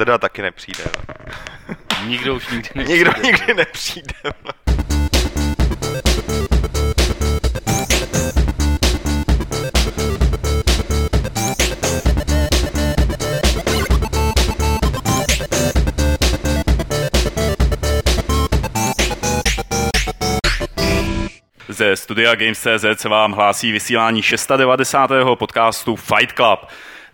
Drda taky nepřijde. No. Nikdo už nikdy nepřijde. Nikdo nikdy nepřijde. Ze studia Games.cz se vám hlásí vysílání 690. podcastu Fight Club.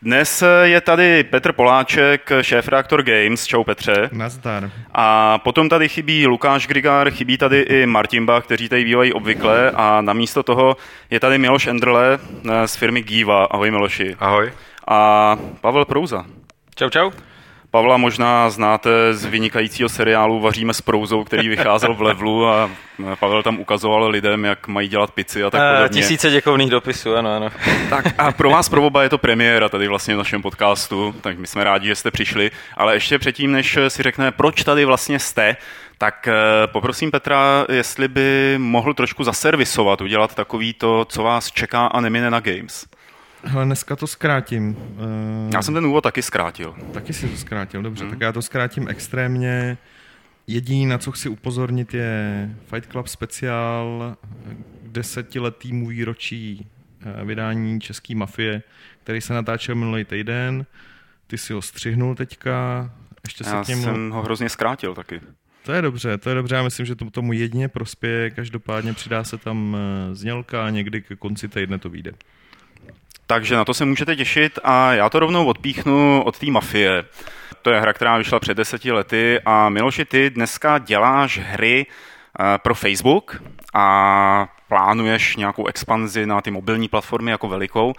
Dnes je tady Petr Poláček, šéf-reaktor Games. Čau Petře. Nazdar. A potom tady chybí Lukáš Grigár, chybí tady i Martin Bach, kteří tady bývají obvykle a namísto toho je tady Miloš Endrle eh, z firmy Giva. Ahoj Miloši. Ahoj. A Pavel Prouza. Čau, čau. Pavla možná znáte z vynikajícího seriálu Vaříme s prouzou, který vycházel v levelu a Pavel tam ukazoval lidem, jak mají dělat pici a tak Eh, podobně. Tisíce děkovných dopisů, ano, ano. Tak a pro vás pro oba je to premiéra tady vlastně v našem podcastu, tak my jsme rádi, že jste přišli. Ale ještě předtím, než si řekne, proč tady vlastně jste, tak eh, poprosím Petra, jestli by mohl trošku zaservisovat, udělat takový to, co vás čeká a nemine na Games. Hele, dneska to zkrátím. Uh, Já jsem ten úvod taky zkrátil. Taki si to zkrátil, dobře. Hmm. Tak já to zkrátím extrémně. Jediný, na co chci upozornit, je Fight Club speciál k desetiletýmu výročí eh, vydání České mafie, který se natáčel minulý týden. Ty si ho střihnul teďka. Ještě se Já k němu... jsem ho hrozně zkrátil taky. To je dobře, to je dobře. Já myslím, že to tomu jedině prospěje. Každopádně přidá se tam eh, znělka a někdy ke konci týdne to vyjde. Takže na to se můžete těšit a já to rovnou odpíchnu od té mafie. To je hra, která vyšla před deseti lety a Miloši, ty dneska děláš hry eh, pro Facebook a plánuješ nějakou expanzi na ty mobilní platformy jako velikou.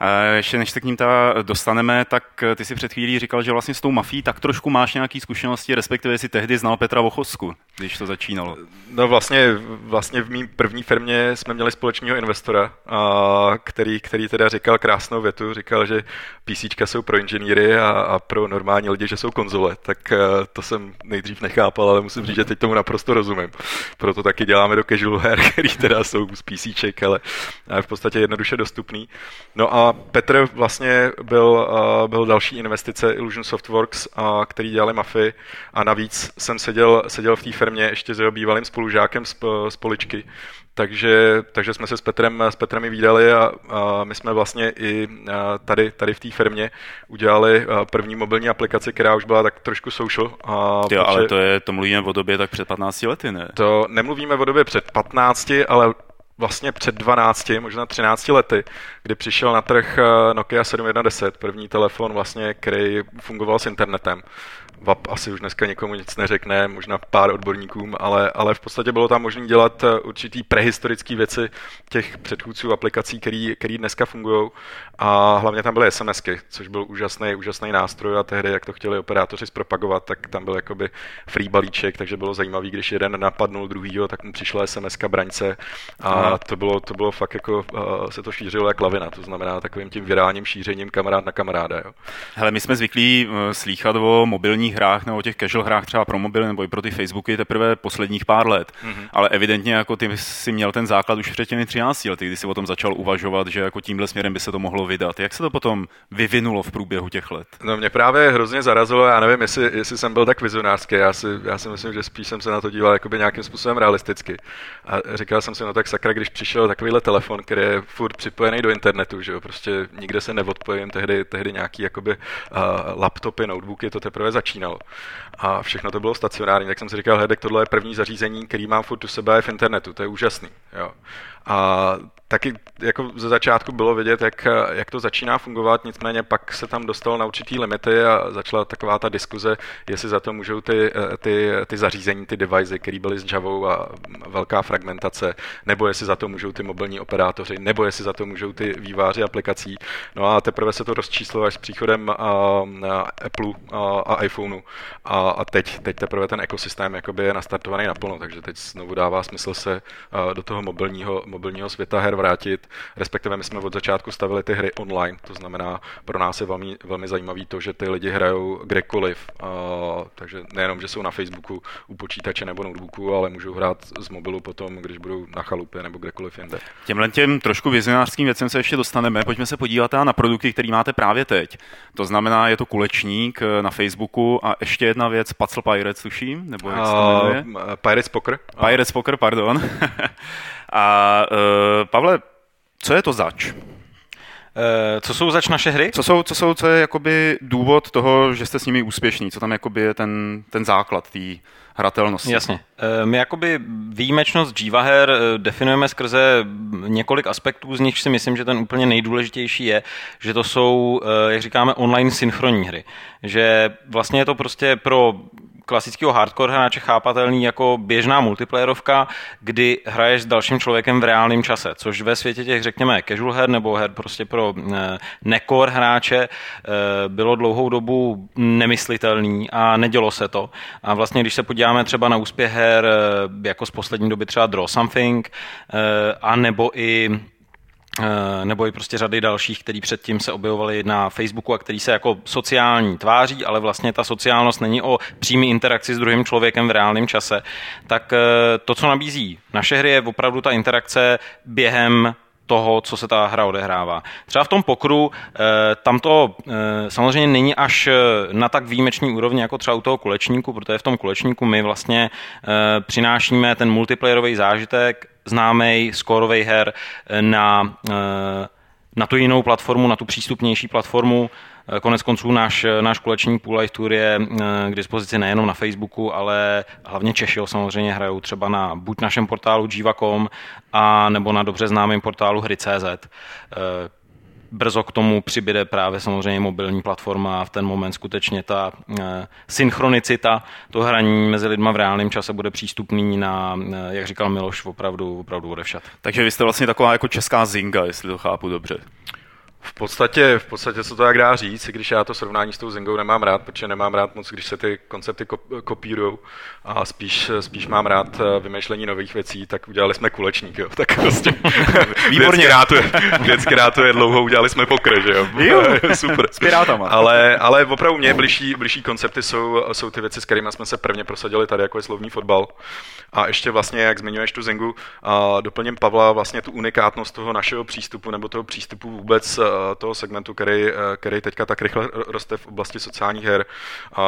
Eh, Ještě než se k ním ta dostaneme, tak eh, ty si před chvílí říkal, že vlastně s tou mafí tak trošku máš nějaké zkušenosti, respektive si tehdy znal Petra Vochosku, když to začínalo. No vlastně, vlastně v mý první firmě jsme měli společného investora, který, který teda říkal krásnou větu, říkal, že PC jsou pro inženýry a, a pro normální lidi, že jsou konzole, tak eh, to jsem nejdřív nechápal, ale musím říct, že teď tomu naprosto rozumím. Proto taky děláme do casual her, který teda jsou z PC, ale v podstatě jednoduše dostupný. No a Petr vlastně byl, eh, byl další investice Illusion Softworks, a který dělali Mafii a navíc jsem seděl, seděl v té firmě ještě s jeho bývalým spolužákem z, z Poličky, takže, takže jsme se s Petrem, s Petrem i výdali a, a my jsme vlastně i a, tady, tady v té firmě udělali a, první mobilní aplikaci, která už byla tak trošku social. A Jo, ale to, je, to mluvíme o době tak před 15 lety, ne? to nemluvíme o době před 15, ale vlastně před 12, možná 13 lety, kdy přišel na trh eh, Nokia 7110, první telefon vlastně, který fungoval s internetem. VAP asi už dneska nikomu nic neřekne, možná pár odborníkům, ale, ale v podstatě bylo tam možné dělat eh, určitý prehistorické věci těch předchůdců aplikací, který dneska fungují. A hlavně tam byly SMSky, což byl úžasný, úžasný nástroj a tehdy, jak to chtěli operátoři zpropagovat, tak tam byl jakoby free balíček, takže bylo zajímavý, když jeden napadnul druhýho, tak mu přišla SMSka braňce a to bylo, to bylo fakt jako, uh, se to šířilo jak lavina, to znamená takovým tím virálním šířením kamarád na kamaráda. Jo. Hele, my jsme zvyklí eh, slýchat o mobilních hrách nebo těch casual hrách třeba pro mobily nebo i pro ty Facebooky teprve posledních pár let. Mm-hmm. Ale evidentně jako ty si měl ten základ už před těmi 13 lety, kdy si o tom začal uvažovat, že jako tímhle směrem by se to mohlo vydat. Jak se to potom vyvinulo v průběhu těch let? No mě právě hrozně zarazilo, já nevím, jestli, jestli jsem byl tak vizionářský, já si, já si myslím, že spíš jsem se na to díval jakoby nějakým způsobem realisticky. A říkal jsem si, no tak sakra, když přišel takovýhle telefon, který je furt připojený do internetu, že jo, prostě nikde se neodpojím, tehdy, tehdy nějaký jakoby uh, laptopy, notebooky, to teprve začínalo. A všechno to bylo stacionární, tak jsem si říkal, hedek, tohle je první zařízení, který mám furt u sebe v internetu, to je úžasný. Jo. A taky jako ze začátku bylo vidět, jak, jak to začíná fungovat, nicméně pak se tam dostal na určitý limity a začala taková ta diskuze, jestli za to můžou ty, ty, ty zařízení, ty device, které byly s Javou a velká fragmentace, nebo jestli za to můžou ty mobilní operátoři, nebo jestli za to můžou ty výváři aplikací. No a teprve se to rozčíslo až s příchodem a, a Apple a, a iPhoneu. A, a teď, teď teprve ten ekosystém jakoby je nastartovaný naplno, takže teď znovu dává smysl se do toho mobilního, mobilního světa her vrátit. Respektive my jsme od začátku stavili ty hry online, to znamená pro nás je velmi, velmi zajímavý to, že ty lidi hrajou kdekoliv, a takže nejenom, že jsou na Facebooku u počítače nebo notebooku, ale můžou hrát z mobilu potom, když budou na chalupě nebo kdekoliv jinde. Těmhle těm trošku vizionářským věcem se ještě dostaneme. Pojďme se podívat na produkty, které máte právě teď. To znamená, je to kulečník na Facebooku a ještě jedna věc, Puzzle Pirates, tuším, nebo jak se to jmenuje? Uh, Pirates Poker. Pirates Poker, pardon. a uh, Pavle, co je to zač? Eh, co jsou zač naše hry? Co jsou, co jsou, co je jakoby důvod toho, že jste s nimi úspěšní? Co tam jakoby je ten, ten základ té hratelnosti? Jasně. Eh, my jakoby výjimečnost Jiva her definujeme skrze několik aspektů, z nich si myslím, že ten úplně nejdůležitější je, že to jsou, jak říkáme, online synchronní hry. Že vlastně je to prostě pro klasického hardcore hráče chápatelný jako běžná multiplayerovka, kdy hraješ s dalším člověkem v reálném čase, což ve světě těch, řekněme, casual her nebo her prostě pro eh, nekor hráče eh, bylo dlouhou dobu nemyslitelný a nedělo se to. A vlastně, když se podíváme třeba na úspěch her eh, jako z poslední doby třeba Draw Something, a nebo i nebo i prostě řady dalších, který předtím se objevovaly na Facebooku a který se jako sociální tváří, ale vlastně ta sociálnost není o přímé interakci s druhým člověkem v reálném čase, tak eh, to, co nabízí naše hry, je opravdu ta interakce během toho, co se ta hra odehrává. Třeba v tom pokru, eh, tam to samozřejmě není až na tak výjimečný úrovni jako třeba u toho kulečníku, protože v tom kulečníku my vlastně přinášíme ten multiplayerový zážitek známý skórový her eh, na, eh, na tu jinou platformu, na tu přístupnější platformu. Eh, konec konců náš, náš kuleční Pool Life Tour je k dispozici nejenom na Facebooku, ale hlavně Češi samozřejmě hrajou třeba na buď našem portálu Jiva.com a nebo na dobře známém portálu hry.cz brzo k tomu přibyde právě samozřejmě mobilní platforma a v ten moment skutečně ta synchronicita, to hraní mezi lidma v reálném čase bude přístupný na, jak říkal Miloš, opravdu, opravdu odevšat. Takže vy jste vlastně taková jako česká zinga, jestli to chápu dobře. V podstatě, v podstatě se to tak dá říct, když já to srovnání s tou Zingou nemám rád, protože nemám rád moc, když se ty koncepty kopírují a spíš, spíš mám rád eh, vymýšlení nových věcí, tak udělali jsme kulečník, jo. Tak prostě Výborně. vždycky rátuje dlouho, udělali jsme pokr, že jo. jo. Super. S pirátama. Ale, ale opravdu mě bližší, bližší koncepty jsou, jsou ty věci, s kterými jsme se prvně prosadili tady, jako je slovní fotbal. A ještě vlastně, jak zmiňuješ tu Zingu, a doplním Pavla vlastně tu unikátnost toho našeho přístupu nebo toho přístupu vůbec Eh, toho segmentu, který, eh, který teďka tak rychle roste v oblasti sociálních her. A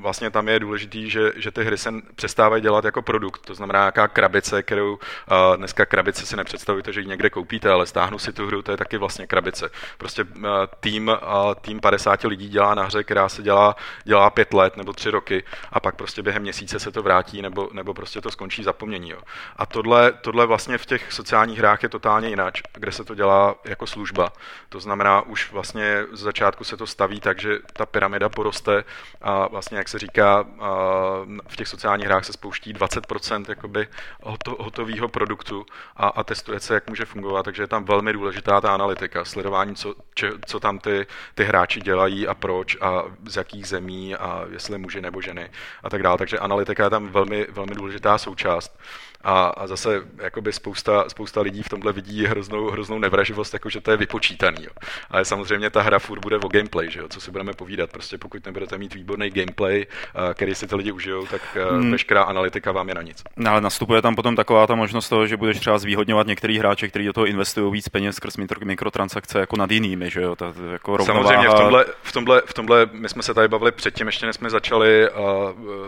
vlastně tam je důležitý, že, že ty hry se přestávají dělat jako produkt. To znamená, jaká krabice, kterou eh, dneska krabice si nepředstavujete, že ji někde koupíte, ale stáhnu si tu hru, to je taky vlastně krabice. Prostě tým, tým 50 lidí dělá na hře, která se dělá, dělá pět let nebo tři roky a pak prostě během měsíce se to vrátí nebo, nebo prostě to skončí zapomnění. Jo. A tohle, tohle vlastně v těch sociálních hrách je totálně jinak, kde se to dělá jako služba. To znamená, už vlastně z začátku se to staví tak, že ta pyramida poroste a vlastně, jak se říká, v těch sociálních hrách se spouští 20% jakoby hotového produktu a, a testuje se, jak může fungovat, takže je tam velmi důležitá ta analytika, sledování, co, če, co tam ty, ty hráči dělají a proč a z jakých zemí a jestli muži nebo ženy a tak dále. Takže analytika je tam velmi, velmi důležitá součást. A, a zase jakoby spousta, spousta lidí v tomhle vidí hroznou, hroznou nevraživost, jako že to je vypočítaný. Jo. Ale samozřejmě ta hra furt bude o gameplay, že jo? co si budeme povídat. Prostě pokud nebudete mít výborný gameplay, který si ty lidi užijou, tak hmm. veškerá analytika vám je na nic. No, ale nastupuje tam potom taková ta možnost toho, že budeš třeba zvýhodňovat některý hráče, kteří do toho investují víc peněz skrz mikrotransakce jako nad jinými, že jo? Ta, jako rovnováha... Samozřejmě v tomhle, v, tomhle, v tomhle, my jsme se tady bavili předtím, ještě než jsme začali uh,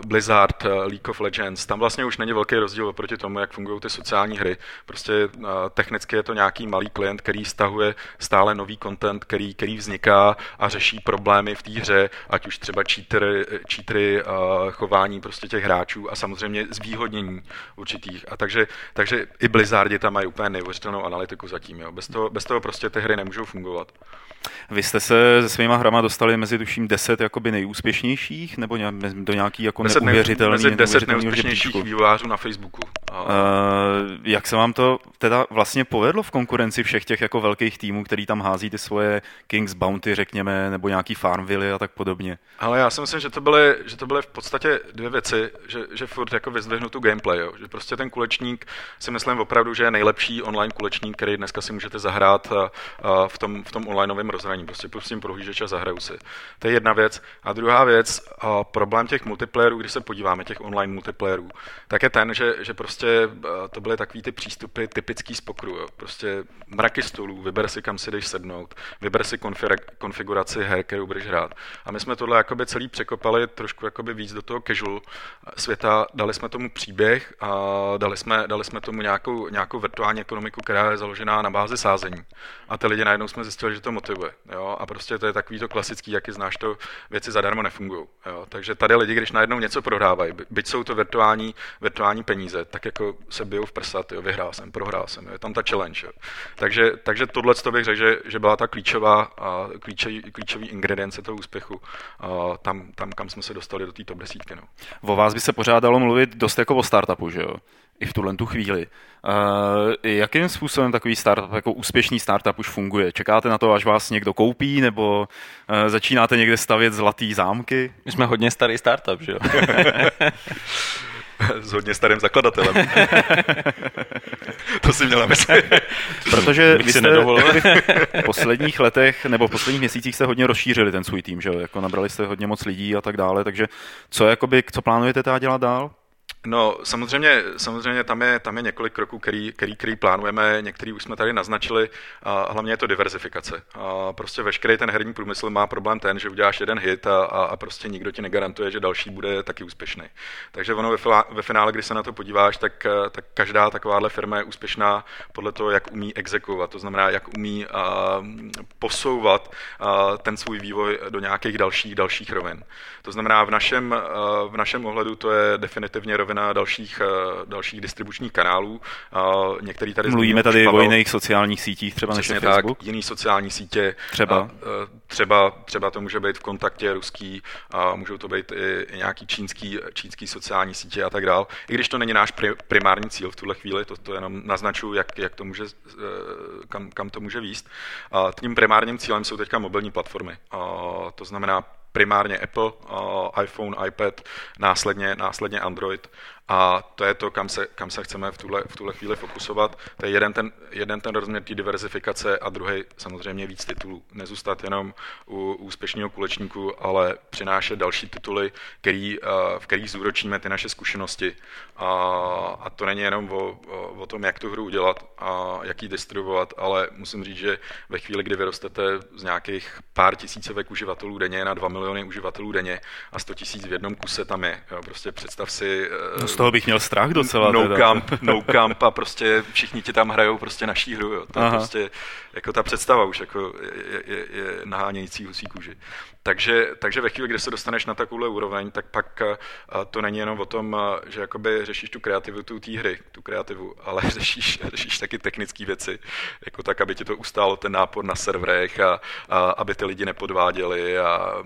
Blizzard, uh, League of Legends, tam vlastně už není velký rozdíl oproti tomu, jak fungují ty sociální hry. Prostě technicky je to nějaký malý klient, který stahuje stále nový content, který, který vzniká a řeší problémy v té hře, ať už třeba cheatery, cheatery chování prostě těch hráčů a samozřejmě zvýhodnění určitých. A takže, takže i Blizzardi tam mají úplně neuvěřitelnou analytiku zatím. Jo. Bez, toho, bez toho prostě ty hry nemůžou fungovat. Vy jste se se svýma hrama dostali mezi tuším 10 jakoby nejúspěšnějších, nebo do nějaký jako 10 neuvěřitelný, mezi 10 neúspěšnějších vývojářů na Facebooku. Uh, jak se vám to teda vlastně povedlo v konkurenci všech těch jako velkých týmů, který tam hází ty svoje Kings Bounty, řekněme, nebo nějaký Farmville a tak podobně? Ale já si myslím, že to byly, že to byly v podstatě dvě věci, že, že furt jako vyzdvihnu tu gameplay, jo. že prostě ten kulečník si myslím opravdu, že je nejlepší online kulečník, který dneska si můžete zahrát a v tom, v tom onlineovém rozhraní. Prostě pustím prohlížeč a zahraju si. To je jedna věc. A druhá věc, a problém těch multiplayerů, když se podíváme, těch online multiplayerů, tak je ten, že, že prostě to byly takový ty přístupy typický z pokru. Jo. Prostě mraky stolů, vyber si, kam si jdeš sednout, vyber si konfiguraci her, kterou budeš hrát. A my jsme tohle jakoby celý překopali trošku jakoby víc do toho casual světa, dali jsme tomu příběh a dali jsme, dali jsme tomu nějakou, nějakou virtuální ekonomiku, která je založená na bázi sázení. A ty lidi najednou jsme zjistili, že to motivuje. Jo? A prostě to je takový to klasický, jaký znáš to, věci zadarmo nefungují. Takže tady lidi, když najednou něco prohrávají, byť jsou to virtuální, virtuální peníze, tak jako se bijou v prsa, jo, vyhrál jsem, prohrál jsem, je tam ta challenge. Jo. Takže, takže tohle to bych řekl, že, že byla ta klíčová, a klíčový, klíčový ingredience toho úspěchu a tam, tam, kam jsme se dostali do té top desítky. No. O vás by se pořád dalo mluvit dost jako o startupu, že jo? I v tuhle tu chvíli. Uh, jakým způsobem takový startup, jako úspěšný startup už funguje? Čekáte na to, až vás někdo koupí, nebo uh, začínáte někde stavět zlatý zámky? My jsme hodně starý startup, že jo? s hodně starým zakladatelem. to si měl na mysli. Protože vy jste v posledních letech nebo v posledních měsících jste hodně rozšířili ten svůj tým, že jo? Jako nabrali jste hodně moc lidí a tak dále, takže co, jakoby, co plánujete teda dělat dál? No, samozřejmě, samozřejmě tam, je, tam je několik kroků, který, který, který plánujeme, některý už jsme tady naznačili, a hlavně je to diverzifikace. A prostě veškerý ten herní průmysl má problém ten, že uděláš jeden hit a, a, a prostě nikdo ti negarantuje, že další bude taky úspěšný. Takže ono ve, ve finále, když se na to podíváš, tak, tak každá takováhle firma je úspěšná podle toho, jak umí exekuovat, to znamená, jak umí a, posouvat a, ten svůj vývoj do nějakých dalších, dalších rovin. To znamená, v našem, a, v našem ohledu to je definitivně rovina rovina dalších, eh, dalších distribučních kanálů. Některý tady Mluvíme tady o jiných sociálních sítích, třeba než Facebook? Tak, jiný sociální sítě. Třeba? Eh, třeba, třeba to může být v kontaktě ruský, a můžou to být i, i nějaký čínský, čínský sociální sítě a tak dál. I když to není náš primární cíl v tuhle chvíli, to, to jenom naznačuji, jak, jak to může, eh, kam, kam to může výst. A tím primárním cílem jsou teďka mobilní platformy. A to znamená primárně Apple, uh, iPhone, iPad, následně, následně Android a to je to, kam se, kam se chceme v tuhle, v tuhle chvíli fokusovat. To je jeden ten, jeden ten rozměr té diverzifikace a druhý samozřejmě víc titulů. Nezůstat jenom u úspěšného kulečníku, ale přinášet další tituly, který, uh, v kterých zúročíme ty naše zkušenosti. A, a to není jenom o, o, tom, jak tu hru udělat a jak ji distribuovat, ale musím říct, že ve chvíli, kdy vyrostete z nějakých pár tisícovek uživatelů denně na 2 miliony uživatelů denně a 100 tisíc v jednom kuse tam je. Jo, prostě představ si... No z toho bych měl strach docela. No teda. camp, no camp a prostě všichni ti tam hrajou prostě naší hru. Jo. To je prostě jako ta představa už jako je, je, je nahánějící husí kůži. Takže, takže ve chvíli, kdy se dostaneš na takovouhle úroveň, tak pak to není jenom o tom, že jakoby řešíš tu kreativitu té hry, tu kreativu, ale řešíš, řešíš taky technické věci, jako tak, aby ti to ustálo ten nápor na serverech a, a aby ty lidi nepodváděli a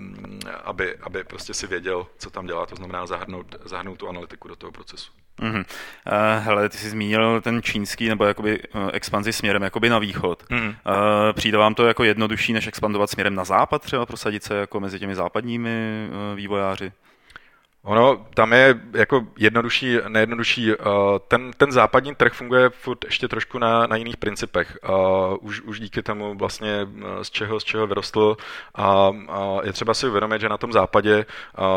aby, aby prostě si věděl, co tam dělá, to znamená zahrnout, zahrnout tu analytiku do toho procesu. Mm-hmm. Uh, hele, ty jsi zmínil ten čínský nebo jakoby uh, expanzi směrem jakoby na východ. Mm-hmm. Uh, přijde vám to jako jednodušší, než expandovat směrem na západ, třeba prosadit se jako mezi těmi západními uh, vývojáři? Ono tam je jako jednodušší, nejednodušší. Ten, ten západní trh funguje furt ještě trošku na, na jiných principech. Už, už díky tomu vlastně z čeho, z čeho vyrostl. A, a je třeba si uvědomit, že na tom západě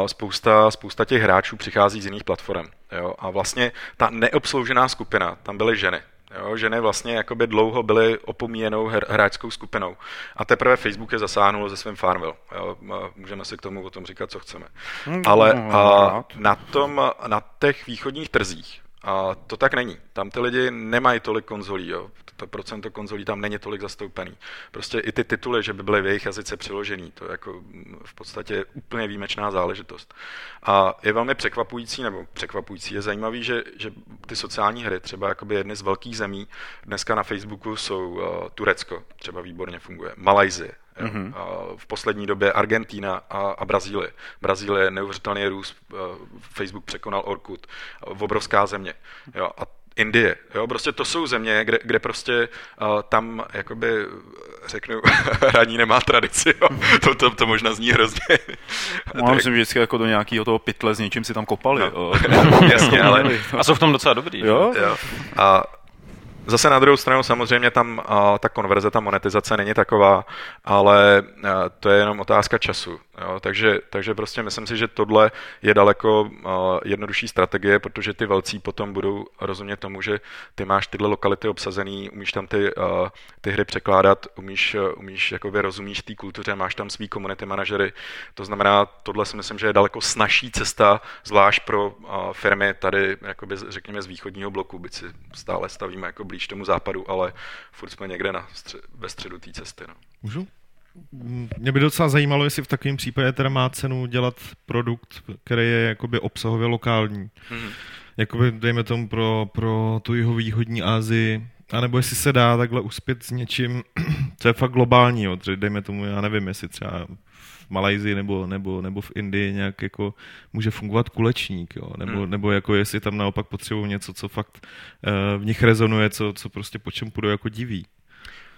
spousta, spousta těch hráčů přichází z jiných platform. Jo? A vlastně ta neobsloužená skupina, tam byly ženy. Jo, ženy vlastně jakoby dlouho byly opomíjenou her, hráčskou skupinou. A teprve Facebook je zasáhnul ze svým Farmville. Jo, můžeme si k tomu o tom říkat, co chceme. Hmm, Ale a na, tom, na těch východních trzích a to tak není. Tam ty lidi nemají tolik konzolí, jo. To procento konzolí tam není tolik zastoupený. Prostě i ty tituly, že by byly v jejich jazyce přiložený, to je jako v podstatě úplně výjimečná záležitost. A je velmi překvapující, nebo překvapující, je zajímavý, že, že ty sociální hry, třeba jakoby jedny z velkých zemí, dneska na Facebooku jsou uh, Turecko, třeba výborně funguje, Malajzie, Mm-hmm. V poslední době Argentína a, a Brazílie. Brazílie neuvěřitelný růst, Facebook překonal Orkut, obrovská země. Jo, a Indie. Jo? Prostě to jsou země, kde, kde prostě uh, tam jakoby řeknu, hraní nemá tradici. Jo? To, to, to možná zní hrozně. No, tak... myslím, že vždycky jako do nějakého toho pytle s něčím si tam kopali. No. Jasně, ale... A jsou v tom docela dobrý. Jo? jo. A Zase na druhou stranu samozřejmě tam uh, ta konverze, ta monetizace není taková, ale uh, to je jenom otázka času. Jo? Takže, takže prostě myslím si, že tohle je daleko uh, jednodušší strategie, protože ty velcí potom budou rozumět tomu, že ty máš tyhle lokality obsazený, umíš tam ty, uh, ty hry překládat, umíš, umíš jakoby rozumíš té kultuře, máš tam svý community manažery. To znamená, tohle si myslím, že je daleko snažší cesta, zvlášť pro uh, firmy tady, jakoby, řekněme, z východního bloku, byť si stále stavíme jako blíž tomu západu, ale furt jsme někde na střed, ve středu té cesty. No. Můžu? Mě by docela zajímalo, jestli v takovém případě teda má cenu dělat produkt, který je jakoby obsahově lokální. Mm-hmm. Jakoby, dejme tomu, pro, pro tu jeho východní Asii, anebo jestli se dá takhle uspět s něčím, co je fakt globální, jo. dejme tomu, já nevím, jestli třeba v Malajzii nebo, nebo, nebo v Indii nějak jako může fungovat kulečník, jo? Nebo, hmm. nebo jako jestli tam naopak potřebují něco, co fakt uh, v nich rezonuje, co, co prostě po čem půjdu jako diví.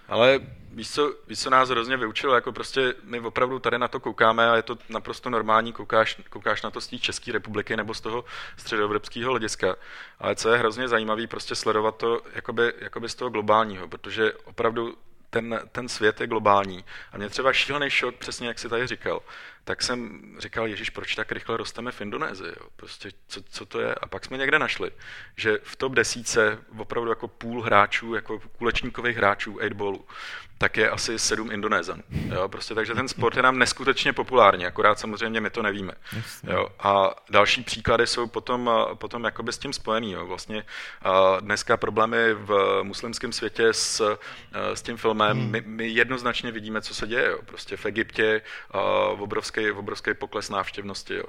Ale víš co, víš, co nás hrozně vyučilo, jako prostě my opravdu tady na to koukáme a je to naprosto normální, koukáš, koukáš na to z té České republiky nebo z toho středoevropského hlediska. Ale co je hrozně zajímavé, prostě sledovat to jakoby, jakoby z toho globálního, protože opravdu ten, ten svět je globální. A mě třeba šílený šok, přesně jak si tady říkal, tak jsem říkal, Ježíš, proč tak rychle rosteme v Indonésii? Prostě co, co, to je? A pak jsme někde našli, že v top desíce opravdu jako půl hráčů, jako kulečníkových hráčů 8 ballu, tak je asi sedm Indonézan. Jo? Prostě, takže ten sport je nám neskutečně populární, akorát samozřejmě my to nevíme. Jo? A další příklady jsou potom, potom jakoby s tím spojený. Jo? Vlastně dneska problémy v muslimském světě s, s tím filmem, hmm. my, my jednoznačně vidíme, co se děje. Jo? Prostě v Egyptě v obrovský, obrovský pokles návštěvnosti. Jo.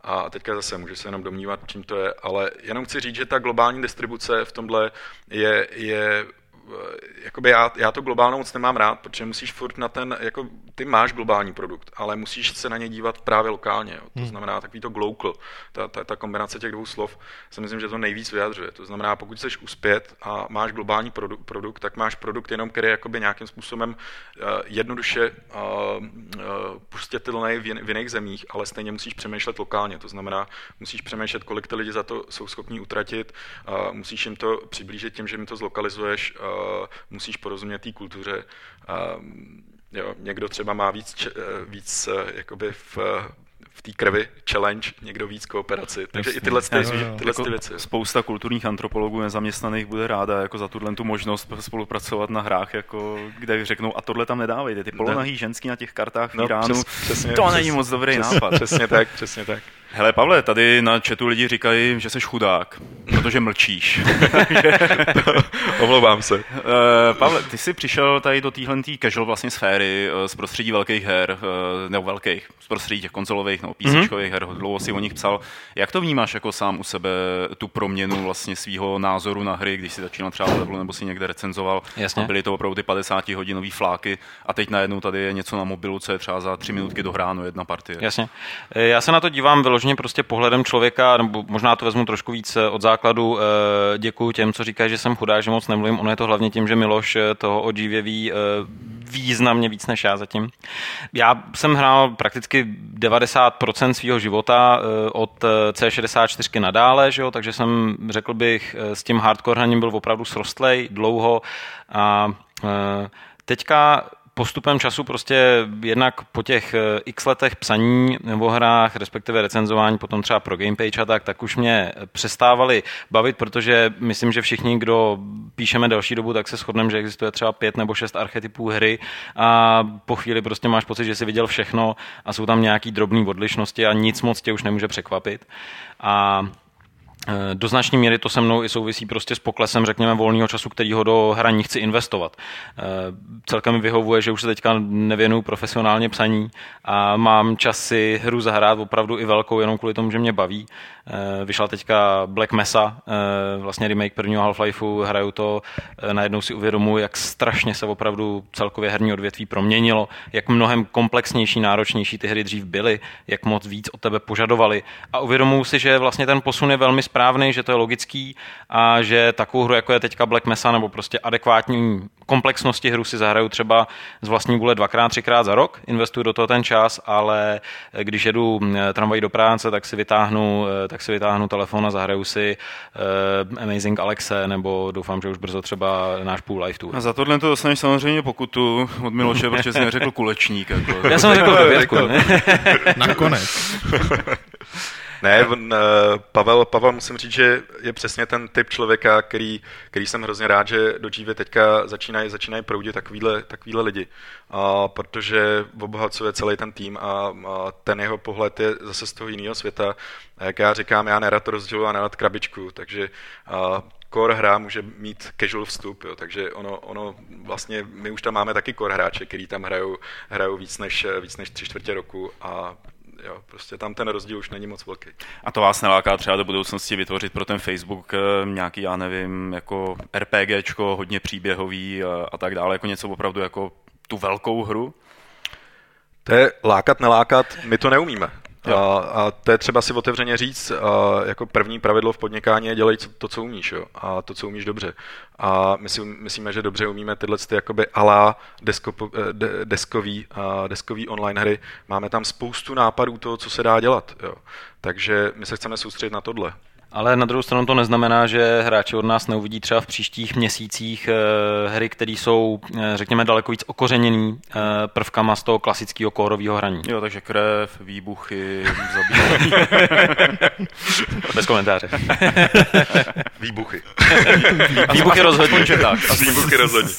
A teďka zase může se jenom domnívat, čím to je, ale jenom chci říct, že ta globální distribuce v tomhle je, je Eh, jakoby já, já to globálnou moc nemám rád, protože musíš furt na ten, jako ty máš globální produkt, ale musíš se na ně dívat právě lokálně. Jo. To hmm. znamená takový to global, ta, ta, ta kombinace těch dvou slov, si myslím, že to nejvíc vyjadřuje. To znamená, pokud chceš uspět a máš globální produkt, produkt tak máš produkt jenom, který je jakoby nějakým způsobem uh, jednoduše uh, uh, pustětelný v, v jiných zemích, ale stejně musíš přemýšlet lokálně. To znamená, musíš přemýšlet, kolik ty lidi za to jsou schopní utratit, uh, musíš jim to přiblížit tím, že jim to zlokalizuješ, uh, musíš porozumět té kultuře. Jo, někdo třeba má víc, eh, víc eh, jakoby v, v té krvi challenge, někdo víc kooperaci. Takže Jasně. i tyhle, ty, tyhle jako ty věci. Spousta kulturních antropologů nezaměstnaných bude ráda jako za tuhle tu možnost spolupracovat na hrách, jako, kde řeknou, a tohle tam nedávejte. Ty polonahý ženský na těch kartách v no, Iránu, přes, přesně, to přes, není moc dobrý přes, nápad. Přesně tak, přesně tak. Hele, Pavle, tady na chatu lidi říkají, že jsi chudák, protože mlčíš. Omlouvám se. Uh, Pavle, ty jsi přišel tady do téhle casual vlastně sféry uh, z prostředí velkých her, uh, nebo velkých, z prostředí těch konzolových nebo PC mm-hmm. her, dlouho si o nich psal. Jak to vnímáš jako sám u sebe, tu proměnu vlastně svého názoru na hry, když si začínal třeba v levelu nebo si někde recenzoval Jasně. a byly to opravdu ty 50 hodinový fláky a teď najednou tady je něco na mobilu, co je třeba za tři minutky dohráno jedna partie. Jasně. Já se na to dívám vyloženě prostě pohledem člověka, nebo možná to vezmu trošku víc eh, od základu. Eh, Děkuji těm, co říkají, že jsem chudá, že moc nemluvím. Ono je to hlavně tím, že Miloš eh, toho o ví významně víc než já zatím. Já jsem hrál prakticky 90% svého života od C64 nadále, že jo? takže jsem, řekl bych, s tím hardcore hraním byl opravdu srostlej dlouho a teďka postupem času prostě jednak po těch eh, x letech psaní o hrách, respektive recenzování, potom třeba pro Gamepage a tak, tak už mě přestávali bavit, protože myslím, že všichni, kdo píšeme delší dobu, tak se shodneme, že existuje třeba pět nebo šest archetypů hry a po chvíli prostě máš pocit, že jsi viděl všechno a jsou tam nějaký drobné odlišnosti a nic moc tě už nemůže překvapit. A Eh, do značné míry to se mnou i souvisí prostě s poklesem, řekněme, volného času, který ho do hraní chci investovat. Eh, celkem mi vyhovuje, že už se teďka nevěnuju profesionálně psaní a mám čas si hru zahrát opravdu i velkou, jenom kvůli tomu, že mě baví. Eh, vyšla teďka Black Mesa, vlastně remake prvního Half-Lifeu, hraju to, najednou si uvědomuji, jak strašně se opravdu celkově herní odvětví proměnilo, jak mnohem komplexnější, náročnější ty hry dřív byly, jak moc víc od tebe požadovali a uvědomuji si, že vlastně ten posun je velmi správný správný, že to je logický a že takovou hru, jako je teďka Black Mesa, nebo prostě adekvátní komplexnosti hru si zahraju třeba z vlastní vůle dvakrát, třikrát za rok, investuju do toho ten čas, ale když jedu tramvají do práce, tak si vytáhnu, tak si vytáhnu telefon a zahraju si uh, Amazing Alexe, nebo doufám, že už brzo třeba náš půl live tour. A za tohle to dostaneš samozřejmě pokutu od Miloše, protože jsi neřekl kulečník. Jako. Já jsem řekl dovědku. Nakonec. Ne, on, uh, Pavel, Pavel, musím říct, že je přesně ten typ člověka, který, který jsem hrozně rád, že do Džívy teďka začínají, začínají proudit takovýhle, takovýhle lidi, uh, protože obohacuje celý ten tým a, a ten jeho pohled je zase z toho jiného světa. A jak já říkám, já nerad to rozděluji a nerad krabičku, takže uh, core hra může mít casual vstup, jo, takže ono, ono vlastně, my už tam máme taky core hráče, který tam hrajou, hrajou víc než, víc než tři čtvrtě roku a jo, prostě tam ten rozdíl už není moc velký. A to vás neláká třeba do budoucnosti vytvořit pro ten Facebook eh, nějaký, já nevím, jako RPGčko, hodně příběhový a, a tak dále, jako něco opravdu jako tu velkou hru? To je lákat, nelákat, my to neumíme. A, a to je třeba si otevřeně říct, a jako první pravidlo v podnikání je dělej to, co umíš, jo, a to, co umíš dobře. A my si myslíme, že dobře umíme tyhle ty jakoby alá desko, de, deskový, deskový online hry. Máme tam spoustu nápadů toho, co se dá dělat, jo. Takže my se chceme soustředit na tohle. Ale na druhou stranu to neznamená, že hráči od nás neuvidí třeba v příštích měsících eh, hry, které jsou, eh, řekněme, daleko víc okořeněný eh, prvkama z toho klasického kórového hraní. Jo, takže krev, výbuchy, zabíjení. Bez komentáře. Výbuchy. výbuchy rozhodně. tak. Výbuchy rozhodně.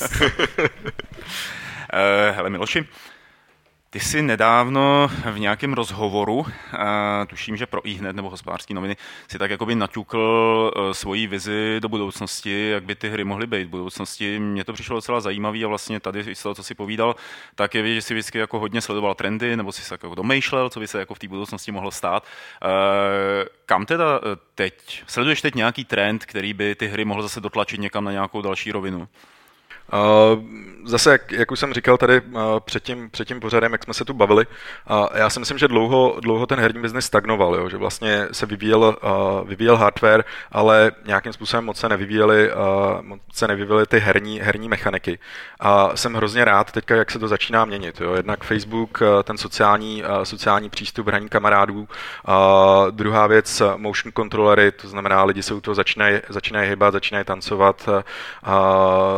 Hele Miloši, ty jsi nedávno v nějakém rozhovoru, uh, tuším, že pro iHNED nebo hospodářské noviny, si tak jakoby naťukl uh, svoji vizi do budoucnosti, jak by ty hry mohly být v budoucnosti. Mně to přišlo docela zajímavé a vlastně tady z toho, co si povídal, tak je vidět, že jsi vždycky jako hodně sledoval trendy, nebo si se jako domýšlel, co by se jako v té budoucnosti mohlo stát. Uh, kam teda teď? Sleduješ teď nějaký trend, který by ty hry mohl zase dotlačit někam na nějakou další rovinu? Zase, jak, jak už jsem říkal tady před, tím, před tím pořadem, jak jsme se tu bavili, já si myslím, že dlouho, dlouho ten herní biznis stagnoval, jo, že vlastně se vyvíjel, vyvíjel hardware, ale nějakým způsobem moc se nevyvíjely, moc se nevyvíjely ty herní, herní mechaniky. A jsem hrozně rád teďka, jak se to začíná měnit. Jo. Jednak Facebook, ten sociální, sociální přístup hraní kamarádů, druhá věc motion controllery, to znamená, lidi se u toho začínají, začínají hybat, začínají tancovat a,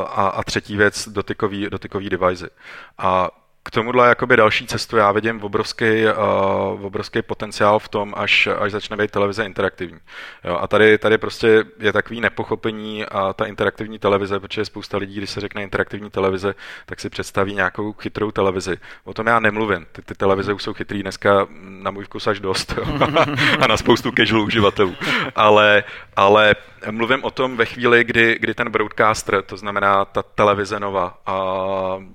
a, a třetí třetí věc dotykový, dotykový device. A k tomuhle jakoby další cestu já vidím obrovský, uh, obrovský potenciál v tom, až, až začne být televize interaktivní. Jo, a tady, tady prostě je takový nepochopení a ta interaktivní televize, protože spousta lidí, když se řekne interaktivní televize, tak si představí nějakou chytrou televizi. O tom já nemluvím. Ty, ty televize už jsou chytrý dneska na můj vkus až dost jo, a na spoustu casual uživatelů. Ale, ale mluvím o tom ve chvíli, kdy, kdy ten broadcaster, to znamená ta televize nova a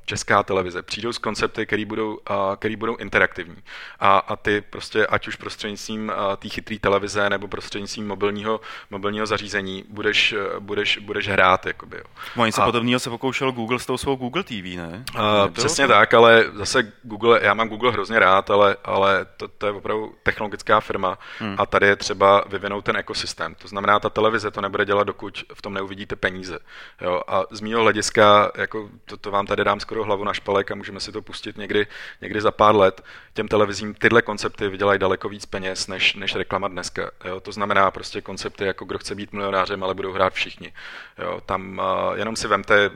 česká televize, přijdou s koncepty, které budou, který budou interaktivní. A, a ty prostě, ať už prostřednictvím té chytré televize nebo prostřednictvím mobilního, mobilního zařízení, budeš, budeš, budeš hrát. Jakoby, jo. No, něco podobného se pokoušel Google s tou svou Google TV, ne? A, přesně to? tak, ale zase Google, já mám Google hrozně rád, ale, ale to, to je opravdu technologická firma hmm. a tady je třeba vyvinout ten ekosystém. To znamená, ta televize to nebude dělat, dokud v tom neuvidíte peníze. Jo? A z mého hlediska, jako to, to vám tady dám skoro hlavu na špalek a můžeme si to pustit někdy, někdy za pár let, těm televizím tyhle koncepty vydělají daleko víc peněz než, než reklama dneska. Jo? To znamená prostě koncepty, jako kdo chce být milionářem, ale budou hrát všichni. Jo? Tam uh, jenom si vemte,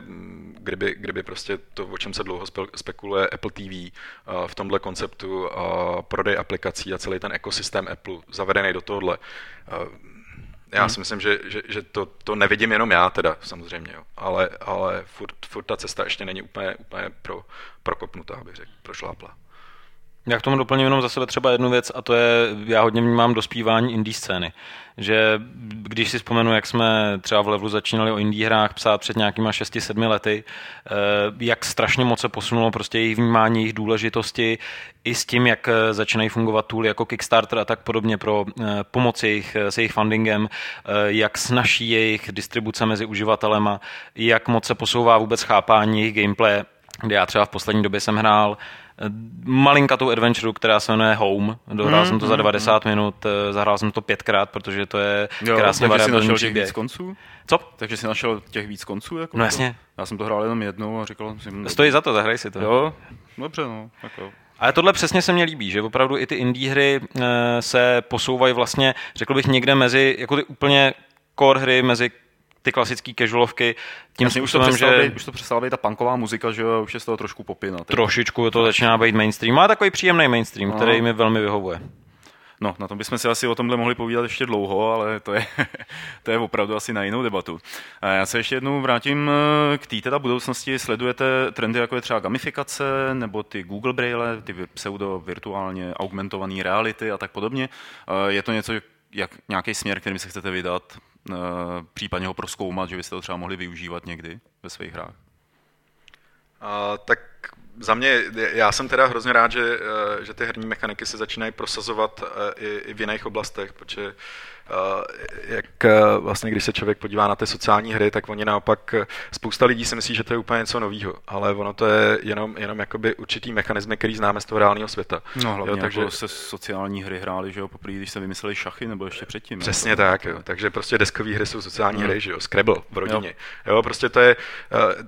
kdyby, kdyby prostě to, o čem se dlouho spekuluje, Apple TV uh, v tomhle konceptu uh, prodej aplikací a celý ten ekosystém Apple zavedený do tohohle. Uh, já hmm. si myslím, že, že, že to, to nevidím jenom já teda, samozřejmě, jo. ale, ale furt, furt ta cesta ještě není úplně, úplně pro, prokopnutá, abych řekl, prošlápla. Já k tomu doplním jenom za sebe třeba jednu věc a to je, já hodně vnímám dospívání indie scény. Že když si vzpomenu, jak jsme třeba v Levelu začínali o indie hrách psát před nějakýma 6-7 lety, eh, jak strašně moc se posunulo prostě jejich vnímání, jejich důležitosti, i s tím, jak eh, začínají fungovat tooly jako Kickstarter a tak podobně pro eh, pomoc jejich, s jejich fundingem, jak snaží jejich distribuce mezi uživatelema, jak moc se posouvá vůbec chápání jejich gameplay kdy já třeba v poslední době jsem hrál eh, malinkatou adventure, která se jmenuje Home. Dohrál mm, jsem to za 90 mm, minut, eh, zahrál jsem to pětkrát, protože to je jo, krásně variabilní těch příběh. víc konců? Co? Takže jsi našel těch víc konců? Jako no jasně. Já jsem to hrál jenom jednou a říkal jsem... Stojí za to, zahraj si to. Jo, dobře, no. Tak jo. Ale tohle přesně se mně líbí, že opravdu i ty indie hry e, se posouvají vlastně, řekl bych, někde mezi jako ty úplně core hry, mezi ty klasické casualovky. Tím Jasně, už to, přestalo že... být, už to přestala být ta punková muzika, že jo, už je z toho trošku popina. Trošičku to začíná být mainstream. Má takový příjemný mainstream, no. který mi velmi vyhovuje. No, na tom bychom si asi o tomhle mohli povídat ještě dlouho, ale to je, to je opravdu asi na jinou debatu. Já se ještě jednou vrátím eh, k té teda budoucnosti. Sledujete trendy, jako je třeba gamifikace, nebo ty Google Braille, ty pseudo virtuálně augmentované reality a tak podobně. Eh, je to něco, jak nějaký směr, kterým se chcete vydat, případně ho proskoumat, že byste to třeba mohli využívat někdy ve svých hrách? Uh, tak za mě, já jsem teda hrozně rád, že, eh, že ty herní mechaniky se začínají prosazovat eh, i, i v jiných oblastech, protože jak eh, vlastně, když se člověk podívá na ty sociální hry, tak oni naopak, eh, spousta lidí si myslí, že to je úplně něco nového, ale ono to je jenom, jenom jakoby určitý mechanismy, který známe z toho reálného světa. No hlavně jo, takže jako se sociální hry hrály, že jo, poprvé, když se vymysleli šachy, nebo ještě předtím. Přesně jako, tak, jo. takže prostě deskové hry jsou sociální hmm. hry, že jo, Scrabble v rodině. Jo. jo, prostě to je,